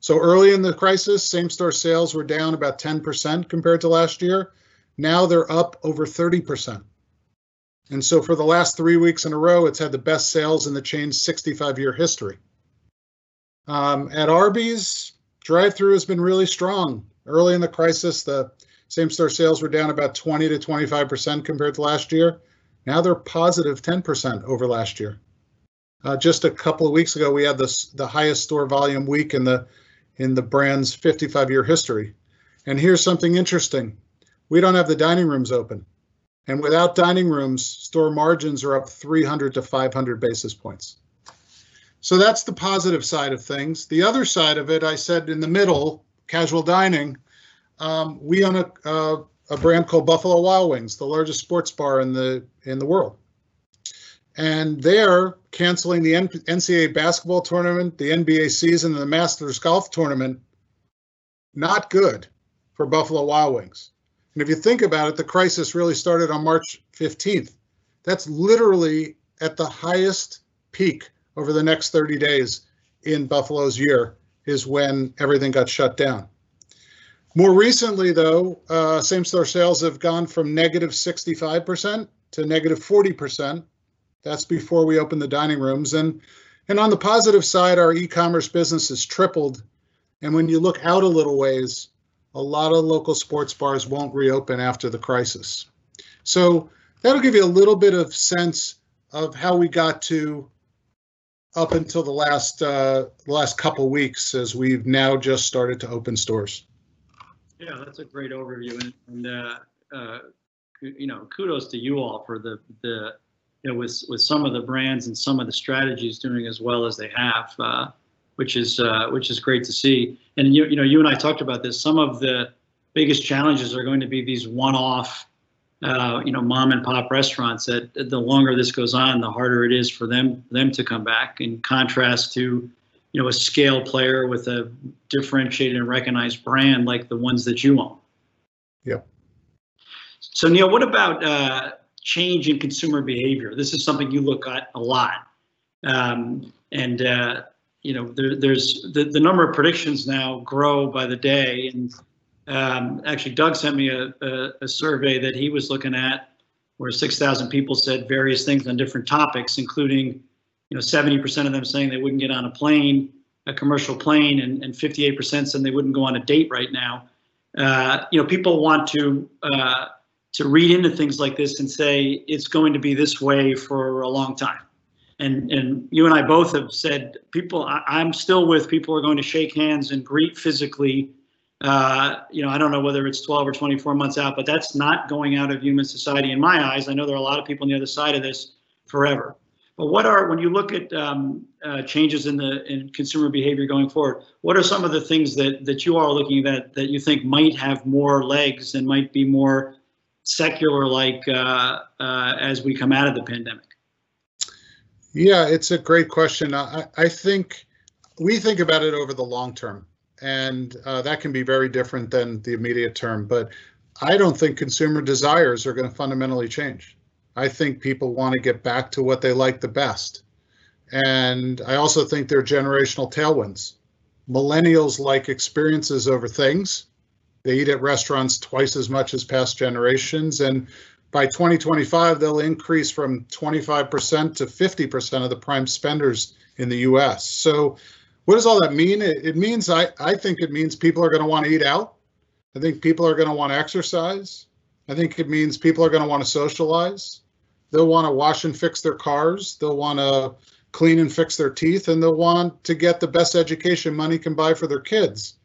So early in the crisis, same store sales were down about 10% compared to last year. Now they're up over 30%. And so for the last three weeks in a row, it's had the best sales in the chain's 65 year history. Um, at Arby's, drive through has been really strong. Early in the crisis, the same store sales were down about 20 to 25% compared to last year. Now they're positive 10% over last year. Uh, just a couple of weeks ago, we had this, the highest store volume week in the in the brand's 55 year history. And here's something interesting. We don't have the dining rooms open. And without dining rooms, store margins are up 300 to 500 basis points. So that's the positive side of things. The other side of it, I said in the middle, casual dining, um, we own a, uh, a brand called Buffalo Wild Wings, the largest sports bar in the in the world. And they're canceling the NCAA basketball tournament, the NBA season, and the Masters golf tournament. Not good for Buffalo Wild Wings. And if you think about it, the crisis really started on March 15th. That's literally at the highest peak over the next 30 days in Buffalo's year is when everything got shut down. More recently, though, uh, same store sales have gone from negative 65% to negative 40%. That's before we open the dining rooms. And, and on the positive side, our e commerce business has tripled. And when you look out a little ways, a lot of local sports bars won't reopen after the crisis. So that'll give you a little bit of sense of how we got to up until the last uh, last couple weeks as we've now just started to open stores. Yeah, that's a great overview, and, and uh, uh, you know, kudos to you all for the the you know with with some of the brands and some of the strategies doing as well as they have, uh, which is uh, which is great to see. And you you know, you and I talked about this. Some of the biggest challenges are going to be these one-off uh, you know, mom and pop restaurants that the longer this goes on, the harder it is for them them to come back. In contrast to, you know, a scale player with a differentiated and recognized brand like the ones that you own. Yeah. So Neal, what about uh, change in consumer behavior? This is something you look at a lot, um, and uh, you know, there, there's the, the number of predictions now grow by the day, and um, actually, Doug sent me a, a, a, survey that he was looking at where 6,000 people said various things on different topics, including, you know, 70% of them saying they wouldn't get on a plane, a commercial plane, and, and 58% saying they wouldn't go on a date right now. Uh, you know, people want to uh, to read into things like this and say it's going to be this way for a long time. And and you and I both have said people. I, I'm still with people are going to shake hands and greet physically uh, you know, I don't know whether it's 12 or 24 months out, but that's not going out of human society in my eyes. I know there are a lot of people on the other side of this forever. But what are, when you look at um, uh, changes in the in consumer behavior going forward, what are some of the things that that you are looking at that you think might have more legs and might be more secular like uh, uh, as we come out of the pandemic? Yeah, it's a great question. I, I think we think about it over the long term, and uh, that can be very different than the immediate term. But I don't think consumer desires are going to fundamentally change. I think people want to get back to what they like the best. And I also think they're generational tailwinds. Millennials like experiences over things. They eat at restaurants twice as much as past generations. And by 2025, they'll increase from 25% to 50% of the prime spenders in the US. So, what does all that mean? It, it means, I, I think it means people are going to want to eat out. I think people are going to want to exercise. I think it means people are going to want to socialize. They'll want to wash and fix their cars. They'll want to clean and fix their teeth, and they'll want to get the best education money can buy for their kids.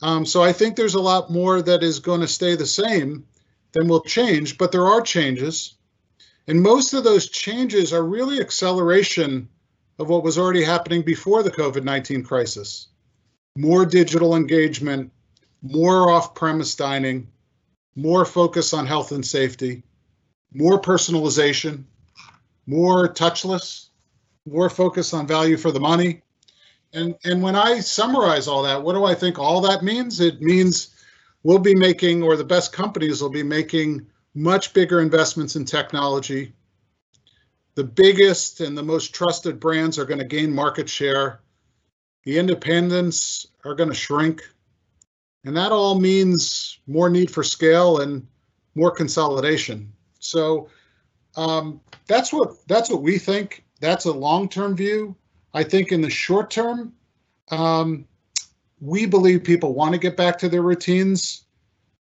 Um, so I think there's a lot more that is going to stay the same than will change, but there are changes. And most of those changes are really acceleration of what was already happening before the COVID 19 crisis. More digital engagement, more off premise dining, more focus on health and safety, more personalization, more touchless, more focus on value for the money. And, and when I summarize all that, what do I think all that means? It means we'll be making, or the best companies will be making much bigger investments in technology. The biggest and the most trusted brands are going to gain market share. The independents are going to shrink. And that all means more need for scale and more consolidation. So um, that's what that's what we think. That's a long-term view. I think in the short term, um, we believe people want to get back to their routines.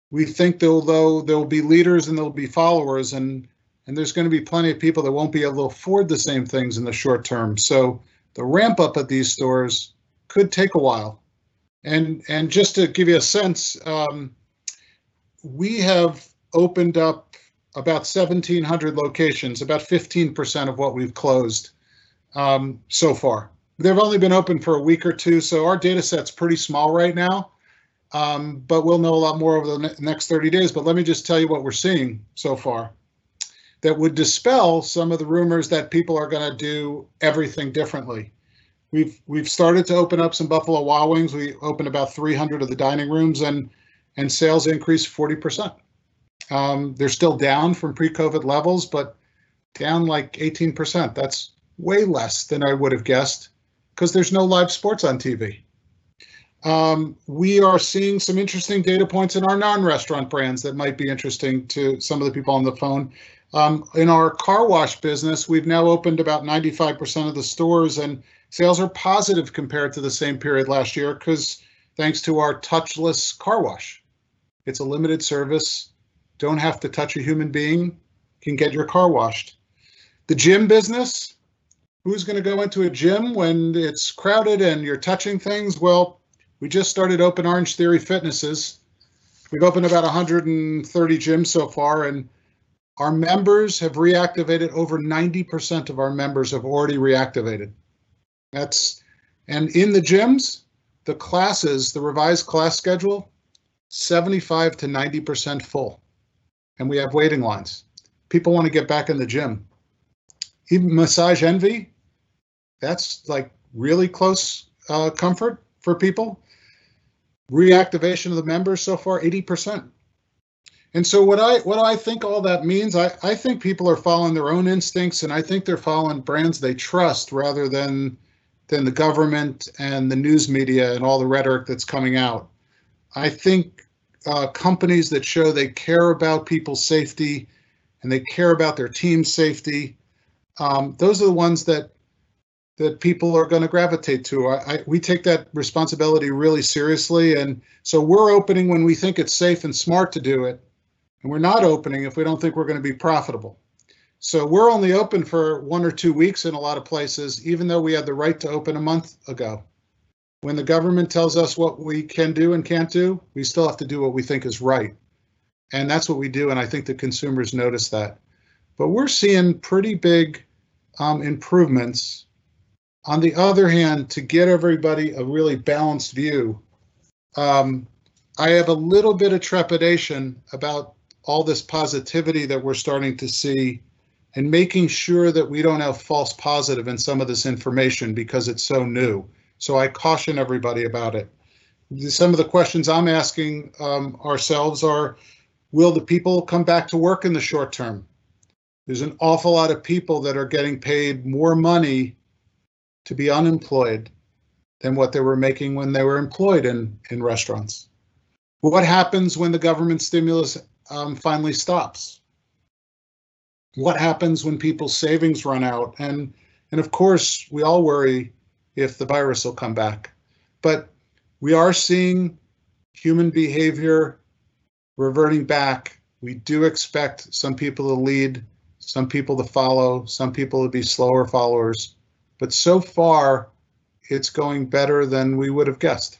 We think though, though there'll be leaders and there'll be followers, and and there's going to be plenty of people that won't be able to afford the same things in the short term. So the ramp up at these stores could take a while. And and just to give you a sense, um, we have opened up about 1,700 locations, about 15% of what we've closed um, so far. They've only been open for a week or two, so our data set's pretty small right now. Um, but we'll know a lot more over the ne- next 30 days. But let me just tell you what we're seeing so far that would dispel some of the rumors that people are going to do everything differently. We've we've started to open up some Buffalo Wild Wings. We opened about 300 of the dining rooms, and and sales increased 40 percent. Um, they're still down from pre-COVID levels, but down like 18 percent. That's way less than I would have guessed because there's no live sports on TV. Um, we are seeing some interesting data points in our non-restaurant brands that might be interesting to some of the people on the phone. Um, in our car wash business, we've now opened about 95% of the stores, and sales are positive compared to the same period last year because thanks to our touchless car wash. It's a limited service, don't have to touch a human being, can get your car washed. The gym business, who's going to go into a gym when it's crowded and you're touching things? Well, we just started Open Orangetheory Fitnesses. We've opened about 130 gyms so far, and our members have reactivated. Over 90% of our members have already reactivated. That's and in the gyms, the classes, the revised class schedule, 75 to 90% full. And we have waiting lines. People want to get back in the gym. Even Massage Envy, that's like really close uh, comfort for people. Reactivation of the members so far, 80%. And so what I what I think all that means, I, I think people are following their own instincts and I think they're following brands they trust rather than than the government and the news media and all the rhetoric that's coming out. I think uh, companies that show they care about people's safety and they care about their team's safety, um, those are the ones that that people are going to gravitate to. I, I, we take that responsibility really seriously, and so we're opening when we think it's safe and smart to do it, and we're not opening if we don't think we're going to be profitable. So we're only open for one or two weeks in a lot of places, even though we had the right to open a month ago. When the government tells us what we can do and can't do, we still have to do what we think is right. And that's what we do, and I think the consumers notice that. But we're seeing pretty big um, improvements. On the other hand, to get everybody a really balanced view, um, I have a little bit of trepidation about all this positivity that we're starting to see and making sure that we don't have false positive in some of this information because it's so new. So I caution everybody about it. Some of the questions I'm asking um, ourselves are, will the people come back to work in the short term? There's an awful lot of people that are getting paid more money to be unemployed than what they were making when they were employed in, in restaurants. What happens when the government stimulus um, finally stops? What happens when people's savings run out? And and of course, we all worry if the virus will come back. But we are seeing human behavior reverting back. We do expect some people to lead, some people to follow, some people to be slower followers. But so far, it's going better than we would have guessed.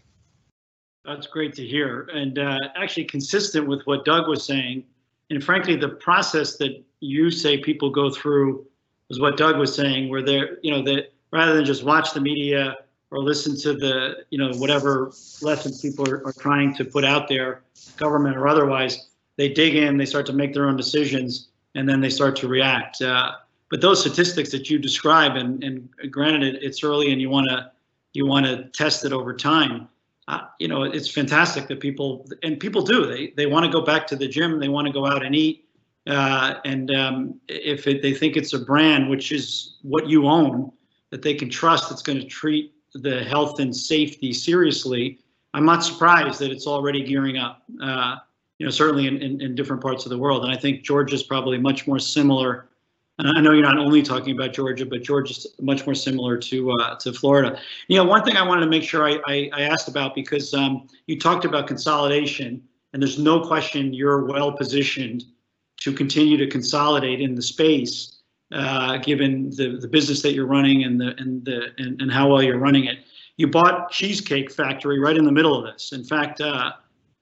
That's great to hear, and uh, actually consistent with what Doug was saying. And frankly, the process that you say people go through is what Doug was saying, where they're, you know, that rather than just watch the media or listen to the, you know, whatever lessons people are, are trying to put out there, government or otherwise, they dig in, they start to make their own decisions, and then they start to react. Uh, but those statistics that you describe, and, and granted, it's early, and you want to you want to test it over time uh, you know, it's fantastic that people and people do. They they want to go back to the gym. They want to go out and eat. Uh, and um, if it, they think it's a brand, which is what you own, that they can trust, that's going to treat the health and safety seriously. I'm not surprised that it's already gearing up. Uh, you know, certainly in, in, in different parts of the world. And I think Georgia's probably much more similar and I know you're not only talking about Georgia, but Georgia's much more similar to uh, to Florida. You know, one thing I wanted to make sure I, I, I asked about because um, you talked about consolidation, and there's no question you're well positioned to continue to consolidate in the space, uh, given the, the business that you're running and the and the and, and how well you're running it. You bought Cheesecake Factory right in the middle of this. In fact. Uh,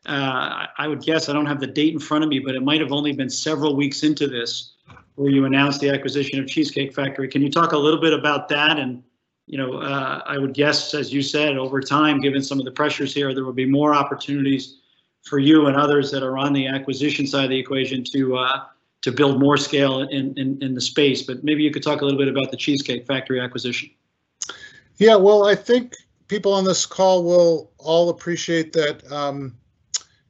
uh, I would guess I don't have the date in front of me, but it might have only been several weeks into this where you announced the acquisition of Cheesecake Factory. Can you talk a little bit about that? And, you know, uh, I would guess, as you said, over time, given some of the pressures here, there will be more opportunities for you and others that are on the acquisition side of the equation to uh, to build more scale in, in, in the space. But maybe you could talk a little bit about the Cheesecake Factory acquisition. Yeah, well, I think people on this call will all appreciate that um,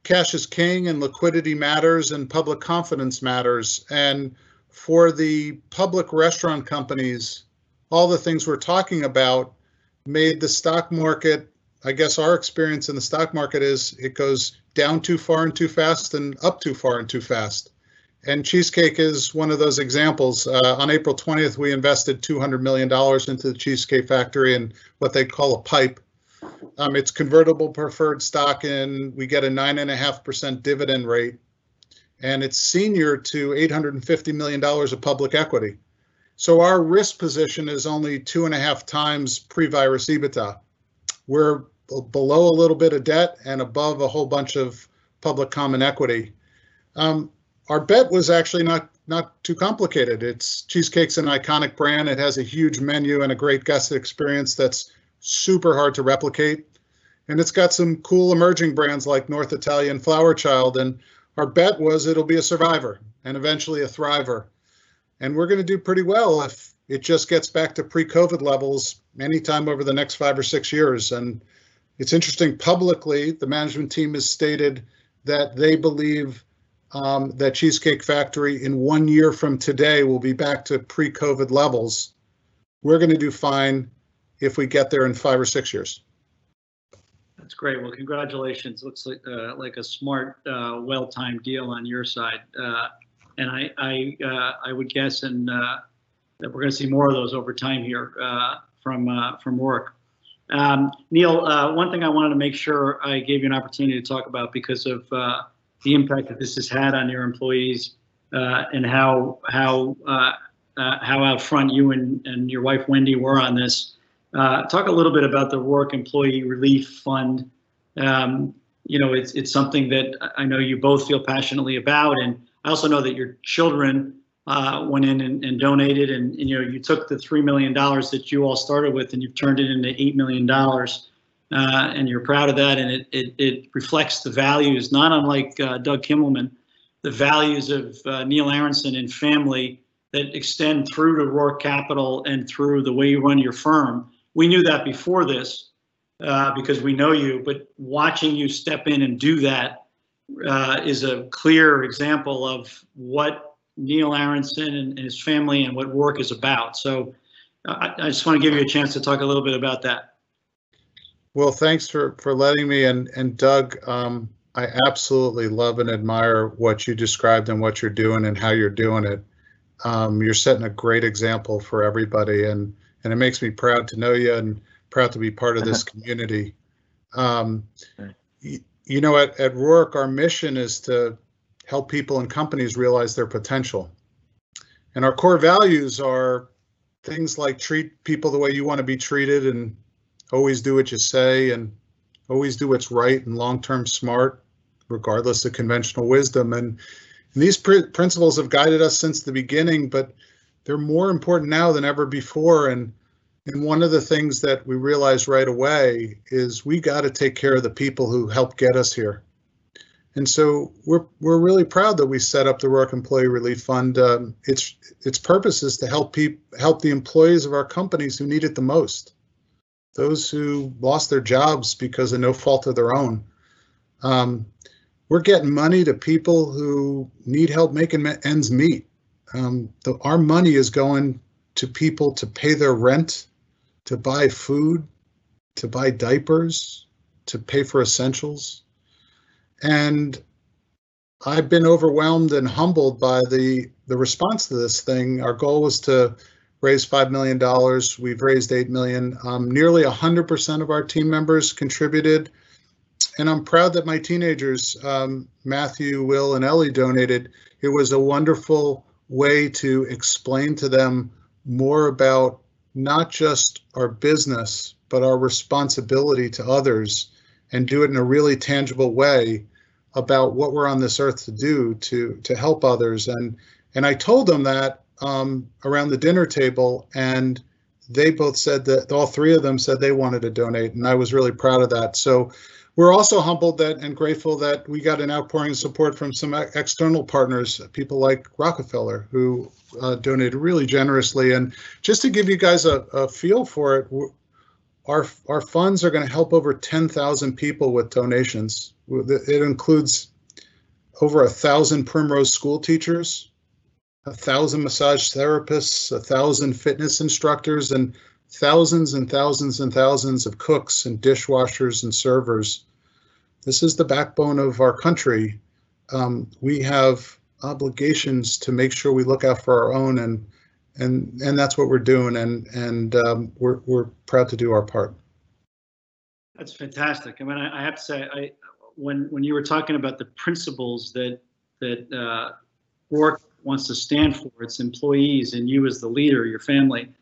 cash is king and liquidity matters and public confidence matters. And for the public restaurant companies, all the things we're talking about made the stock market. I guess our experience in the stock market is it goes down too far and too fast and up too far and too fast. And Cheesecake is one of those examples. Uh, on April 20th, we invested $200 million into the Cheesecake Factory and what they call a pipe. Um, it's convertible preferred stock, and we get a 9.5% dividend rate and it's senior to $850 million of public equity. So our risk position is only two and a half times pre-virus EBITDA. We're below a little bit of debt and above a whole bunch of public common equity. Um, our bet was actually not not too complicated. It's Cheesecake's an iconic brand. It has a huge menu and a great guest experience that's super hard to replicate. And it's got some cool emerging brands like North Italia Flower Child and our bet was it'll be a survivor and eventually a thriver. And we're going to do pretty well if it just gets back to pre-COVID levels anytime over the next five or six years. And it's interesting publicly, the management team has stated that they believe um, that Cheesecake Factory in one year from today will be back to pre-COVID levels. We're going to do fine if we get there in five or six years. That's great. Well, congratulations. Looks like uh, like a smart, uh, well-timed deal on your side. Uh, and I I uh, I would guess and uh, that we're going to see more of those over time here uh, from from Roark. Um, Neal, one thing I wanted to make sure I gave you an opportunity to talk about because of the impact that this has had on your employees and how how how out front you and, and your wife Wendy were on this. Uh, talk a little bit about the Roark Employee Relief Fund. Um, you know, it's it's something that I know you both feel passionately about, and I also know that your children uh, went in and, and donated, and, and, you know you took the three million dollars that you all started with, and you've turned it into eight million dollars, uh, and you're proud of that, and it, it, it reflects the values, not unlike uh, Doug Kimmelman, the values of uh, Neal Aronson and family that extend through to Roark Capital and through the way you run your firm. We knew that before this uh, because we know you, but watching you step in and do that uh, is a clear example of what Neal Aronson and, his family and what Roark is about. So uh, I, I just want to give you a chance to talk a little bit about that. Well, thanks for, for letting me. And, and Doug, um, I absolutely love and admire what you described and what you're doing and how you're doing it. Um, you're setting a great example for everybody, and and it makes me proud to know you and proud to be part of this community. Um, you, you know, at, at Roark, our mission is to help people and companies realize their potential. And our core values are things like treat people the way you want to be treated and always do what you say and always do what's right and long-term smart, regardless of conventional wisdom. And, and these pr- principles have guided us since the beginning, but they're more important now than ever before. And and one of the things that we realized right away is we got to take care of the people who helped get us here. And so we're we're really proud that we set up the Roark Employee Relief Fund. Um, its its purpose is to help people help the employees of our companies who need it the most, those who lost their jobs because of no fault of their own. Um, we're getting money to people who need help making ends meet. Um, the, our money is going to people to pay their rent, to buy food, to buy diapers, to pay for essentials. And I've been overwhelmed and humbled by the the response to this thing. Our goal was to raise five million dollars. We've raised eight million. Um, nearly hundred percent of our team members contributed, and I'm proud that my teenagers, um, Matthew, Will, and Ellie, donated. It was a wonderful way to explain to them more about not just our business, but our responsibility to others and do it in a really tangible way about what we're on this earth to do to to help others and and I told them that um, around the dinner table and they both said that all three of them said they wanted to donate and I was really proud of that so we're also humbled that and grateful that we got an outpouring of support from some external partners people like Rockefeller who uh, donated really generously and just to give you guys a, a feel for it our our funds are going to help over 10,000 people with donations. It includes over a thousand Primrose school teachers, a thousand massage therapists, a thousand fitness instructors, and thousands and thousands and thousands of cooks and dishwashers and servers. This is the backbone of our country. Um, we have obligations to make sure we look out for our own and and and that's what we're doing, and and um, we're we're proud to do our part. That's fantastic. I mean, I, I, have to say, I when when you were talking about the principles that that uh, Roark wants to stand for, its employees, and you as the leader, your family.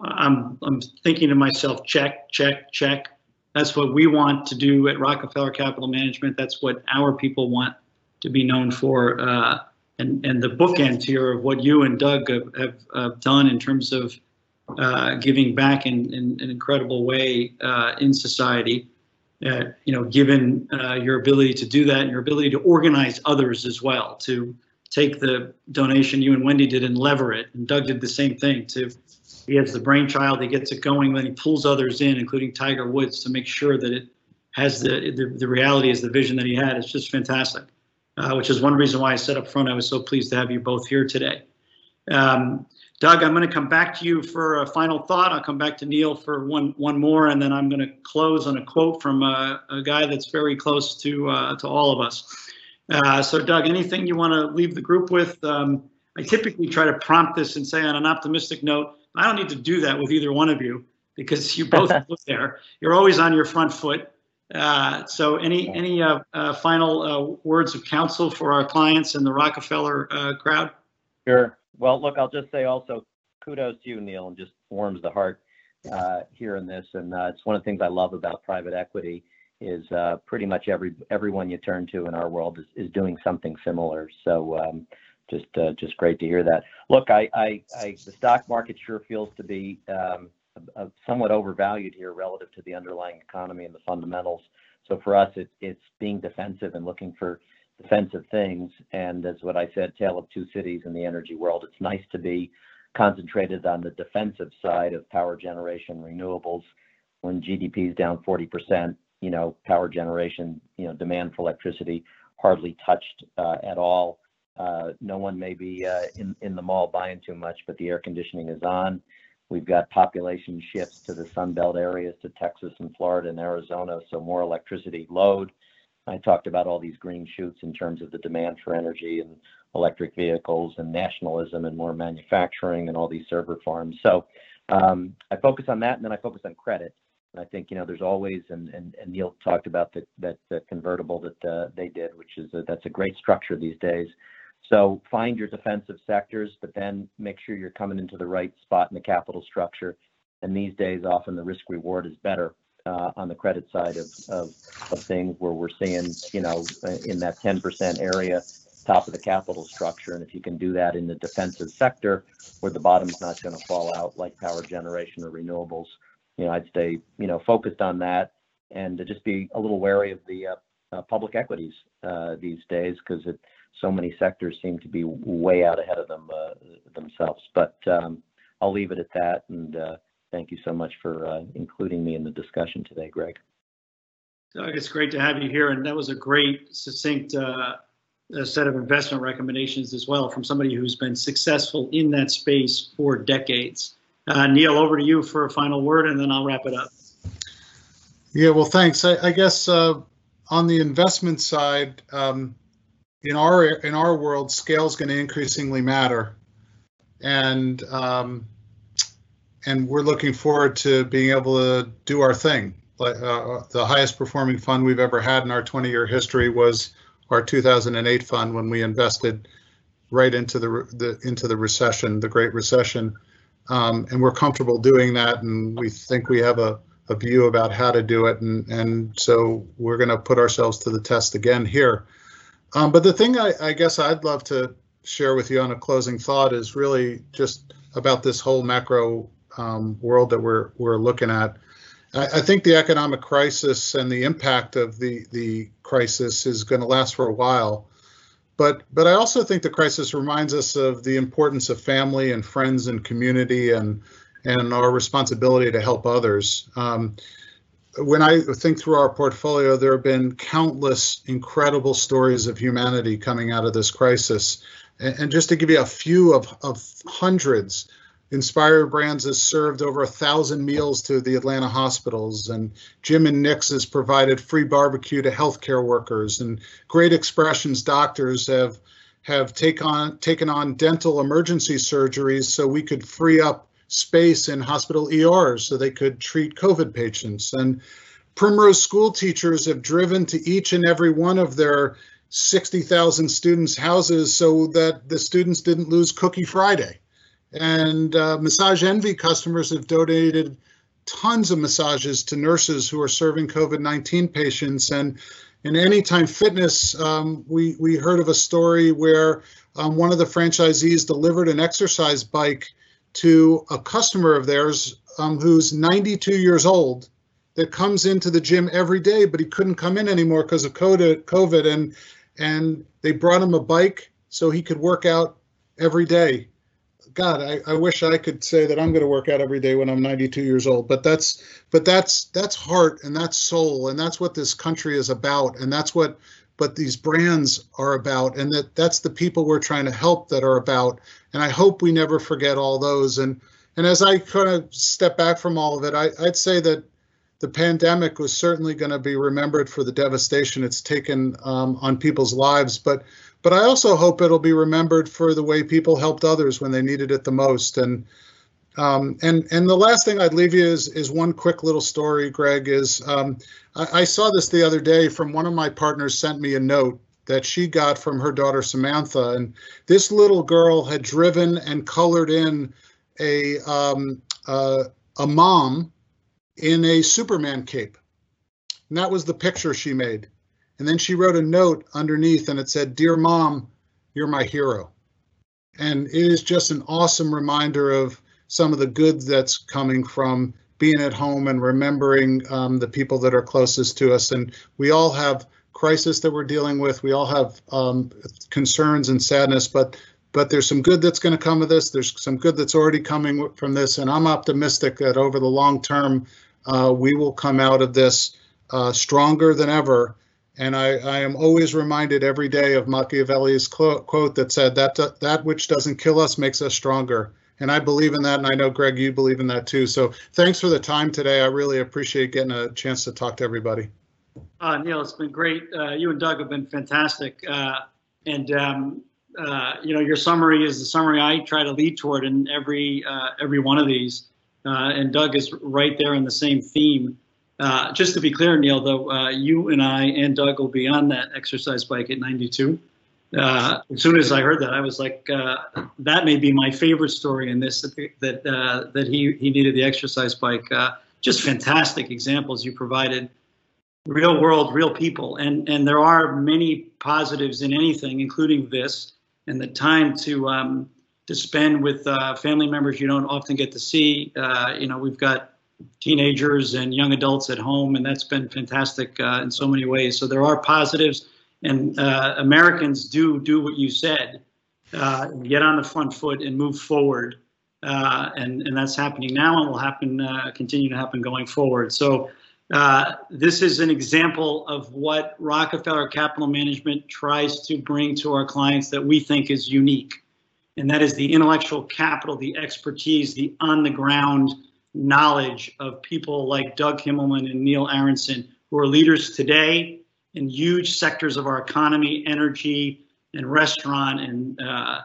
I'm I'm thinking to myself, check, check, check. That's what we want to do at Rockefeller Capital Management. That's what our people want to be known for. Uh, and and the bookend here of what you and Doug have, have, have done in terms of uh, giving back in, in, an incredible way uh, in society. Uh, you know, given uh, your ability to do that and your ability to organize others as well, to take the donation you and Wendy did and lever it, and Doug did the same thing. To he has the brainchild, he gets it going, then he pulls others in, including Tiger Woods, to make sure that it has the the, the reality is the vision that he had. It's just fantastic uh, which is one reason why I said up front I was so pleased to have you both here today. Um, Doug, I'm going to come back to you for a final thought. I'll come back to Neal for one one more, and then I'm going to close on a quote from a, a guy that's very close to uh, to all of us. Uh, so, Doug, anything you want to leave the group with? Um, I typically try to prompt this and say on an optimistic note. I don't need to do that with either one of you because you both live there. You're always on your front foot. Uh, so any any uh, uh, final uh, words of counsel for our clients and the Rockefeller uh, crowd? Sure. Well, look, I'll just say also kudos to you, Neal, and just warms the heart hearing this. And it's one of the things I love about private equity is pretty much every everyone you turn to in our world is, is doing something similar. So um, just uh, just great to hear that. Look, I, I, I the stock market sure feels to be um, a, a somewhat overvalued here relative to the underlying economy and the fundamentals. So for us, it, it's being defensive and looking for defensive things. And as what I said, tale of two cities in the energy world. It's nice to be concentrated on the defensive side of power generation, renewables. When GDP is down 40%, you know, power generation, you know, demand for electricity hardly touched uh, at all. Uh, no one may be uh, in, in the mall buying too much, but the air conditioning is on. We've got population shifts to the Sunbelt areas, to Texas and Florida and Arizona, so more electricity load. I talked about all these green shoots in terms of the demand for energy and electric vehicles and nationalism and more manufacturing and all these server farms. So um, I focus on that, and then I focus on credit. I think you know there's always, and and, and Neal talked about that the convertible that uh, they did, which is a, that's a great structure these days. So find your defensive sectors, but then make sure you're coming into the right spot in the capital structure. And these days, often the risk reward is better uh, on the credit side of, of, of things where we're seeing, you know, in that 10% area, top of the capital structure. And if you can do that in the defensive sector where the bottom's not going to fall out like power generation or renewables, you know, I'd stay, you know, focused on that and to just be a little wary of the uh, uh, public equities uh, these days because so many sectors seem to be way out ahead of them uh, themselves. But um, I'll leave it at that. And uh, thank you so much for uh, including me in the discussion today, Greg. Doug, it's great to have you here, and that was a great, succinct set of investment recommendations as well from somebody who's been successful in that space for decades. Uh, Neal, over to you for a final word, and then I'll wrap it up. Yeah, well, thanks. I, I guess uh, on the investment side, um, in our in our world, scale is going to increasingly matter, and um, and we're looking forward to being able to do our thing. Like uh, the highest performing fund we've ever had in our 20 year history was our 2008 fund when we invested right into the, the into the recession, the Great Recession um, and we're comfortable doing that, and we think we have a, a view about how to do it, and and so we're going to put ourselves to the test again here. Um, but the thing I, I, guess I'd love to share with you on a closing thought is really just about this whole macro um, world that we're we're looking at. I, I think the economic crisis and the impact of the the crisis is going to last for a while. But but I also think the crisis reminds us of the importance of family and friends and community and and our responsibility to help others. Um, when I think through our portfolio, there have been countless incredible stories of humanity coming out of this crisis. And, and just to give you a few of, of hundreds, Inspired Brands has served over a thousand meals to the Atlanta hospitals, and Jim and Nick's has provided free barbecue to healthcare workers, and Great Expressions doctors have have take on, taken on dental emergency surgeries so we could free up space in hospital ERs so they could treat COVID patients. And Primrose school teachers have driven to each and every one of their 60,000 students' houses so that the students didn't lose Cookie Friday. And uh, Massage Envy customers have donated tons of massages to nurses who are serving COVID 19 patients. And in Anytime Fitness, um, we, we heard of a story where um, one of the franchisees delivered an exercise bike to a customer of theirs um, who's 92 years old that comes into the gym every day, but he couldn't come in anymore because of COVID. And, and they brought him a bike so he could work out every day God, I, I wish I could say that I'm going to work out every day when I'm 92 years old. But that's but that's that's heart and that's soul and that's what this country is about and that's what but these brands are about and that that's the people we're trying to help that are about and I hope we never forget all those and and as I kind of step back from all of it, I, I'd say that the pandemic was certainly going to be remembered for the devastation it's taken um, on people's lives, but but I also hope it'll be remembered for the way people helped others when they needed it the most. And um, and and the last thing I'd leave you is is one quick little story. Greg is um, I, I saw this the other day from one of my partners sent me a note that she got from her daughter Samantha, and this little girl had driven and colored in a um, uh, a mom in a Superman cape, and that was the picture she made. And then she wrote a note underneath and it said, Dear mom, you're my hero. And it is just an awesome reminder of some of the good that's coming from being at home and remembering um, the people that are closest to us. And we all have crisis that we're dealing with. We all have um, concerns and sadness, but but there's some good that's going to come of this. There's some good that's already coming from this, and I'm optimistic that over the long term, uh, we will come out of this uh, stronger than ever. And I, I, am always reminded every day of Machiavelli's quote that said that that which doesn't kill us makes us stronger. And I believe in that, and I know Greg, you believe in that too. So thanks for the time today. I really appreciate getting a chance to talk to everybody. Uh, Neal, it's been great. Uh, you and Doug have been fantastic. Uh, and um, uh, you know, your summary is the summary I try to lead toward in every uh, every one of these. Uh, and Doug is right there in the same theme. Just to be clear, Neal, though, you and I and Doug will be on that exercise bike at 92. as soon as I heard that, I was like, that may be my favorite story in this that that he he needed the exercise bike. just fantastic examples you provided real world, real people. And, and there are many positives in anything, including this, and the time to, um, to spend with uh, family members you don't often get to see. Uh, you know, we've got teenagers and young adults at home, and that's been fantastic uh, in so many ways. So there are positives, and uh, Americans do do what you said, uh, get on the front foot and move forward. Uh, and, and that's happening now and will happen, continue to happen going forward. So uh, this is an example of what Rockefeller Capital Management tries to bring to our clients that we think is unique. And that is the intellectual capital, the expertise, the on the ground knowledge of people like Doug Kimmelman and Neal Aronson, who are leaders today in huge sectors of our economy, energy and restaurant and, uh,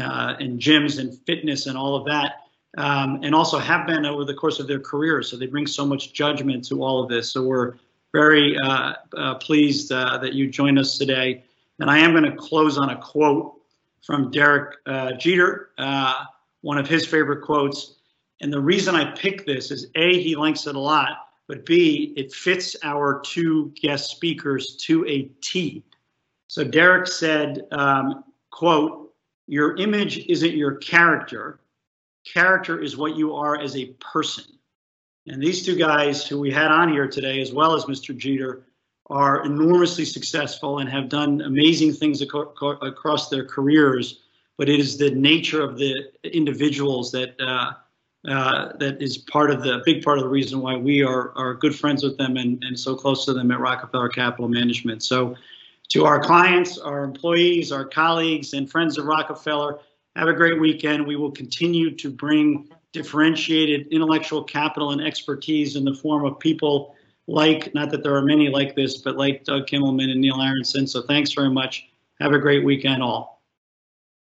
uh, and gyms and fitness and all of that um, and also have been over the course of their careers. So they bring so much judgment to all of this. So we're very uh, uh, pleased uh, that you joined us today. And I am going to close on a quote from Derek uh, Jeter, one of his favorite quotes. And the reason I pick this is A, he likes it a lot, but B, it fits our two guest speakers to a T. So Derek said, um, quote, your image isn't your character, character is what you are as a person. And these two guys who we had on here today, as well as Mr. Jeter, are enormously successful and have done amazing things ac across their careers. But it is the nature of the individuals that uh, uh, that is part of the big part of the reason why we are are good friends with them and, and so close to them at Rockefeller Capital Management. So, to our clients, our employees, our colleagues, and friends of Rockefeller, have a great weekend. We will continue to bring differentiated intellectual capital and expertise in the form of people like, not that there are many like this, but like Doug Kimmelman and Neal Aronson. So thanks very much. Have a great weekend all.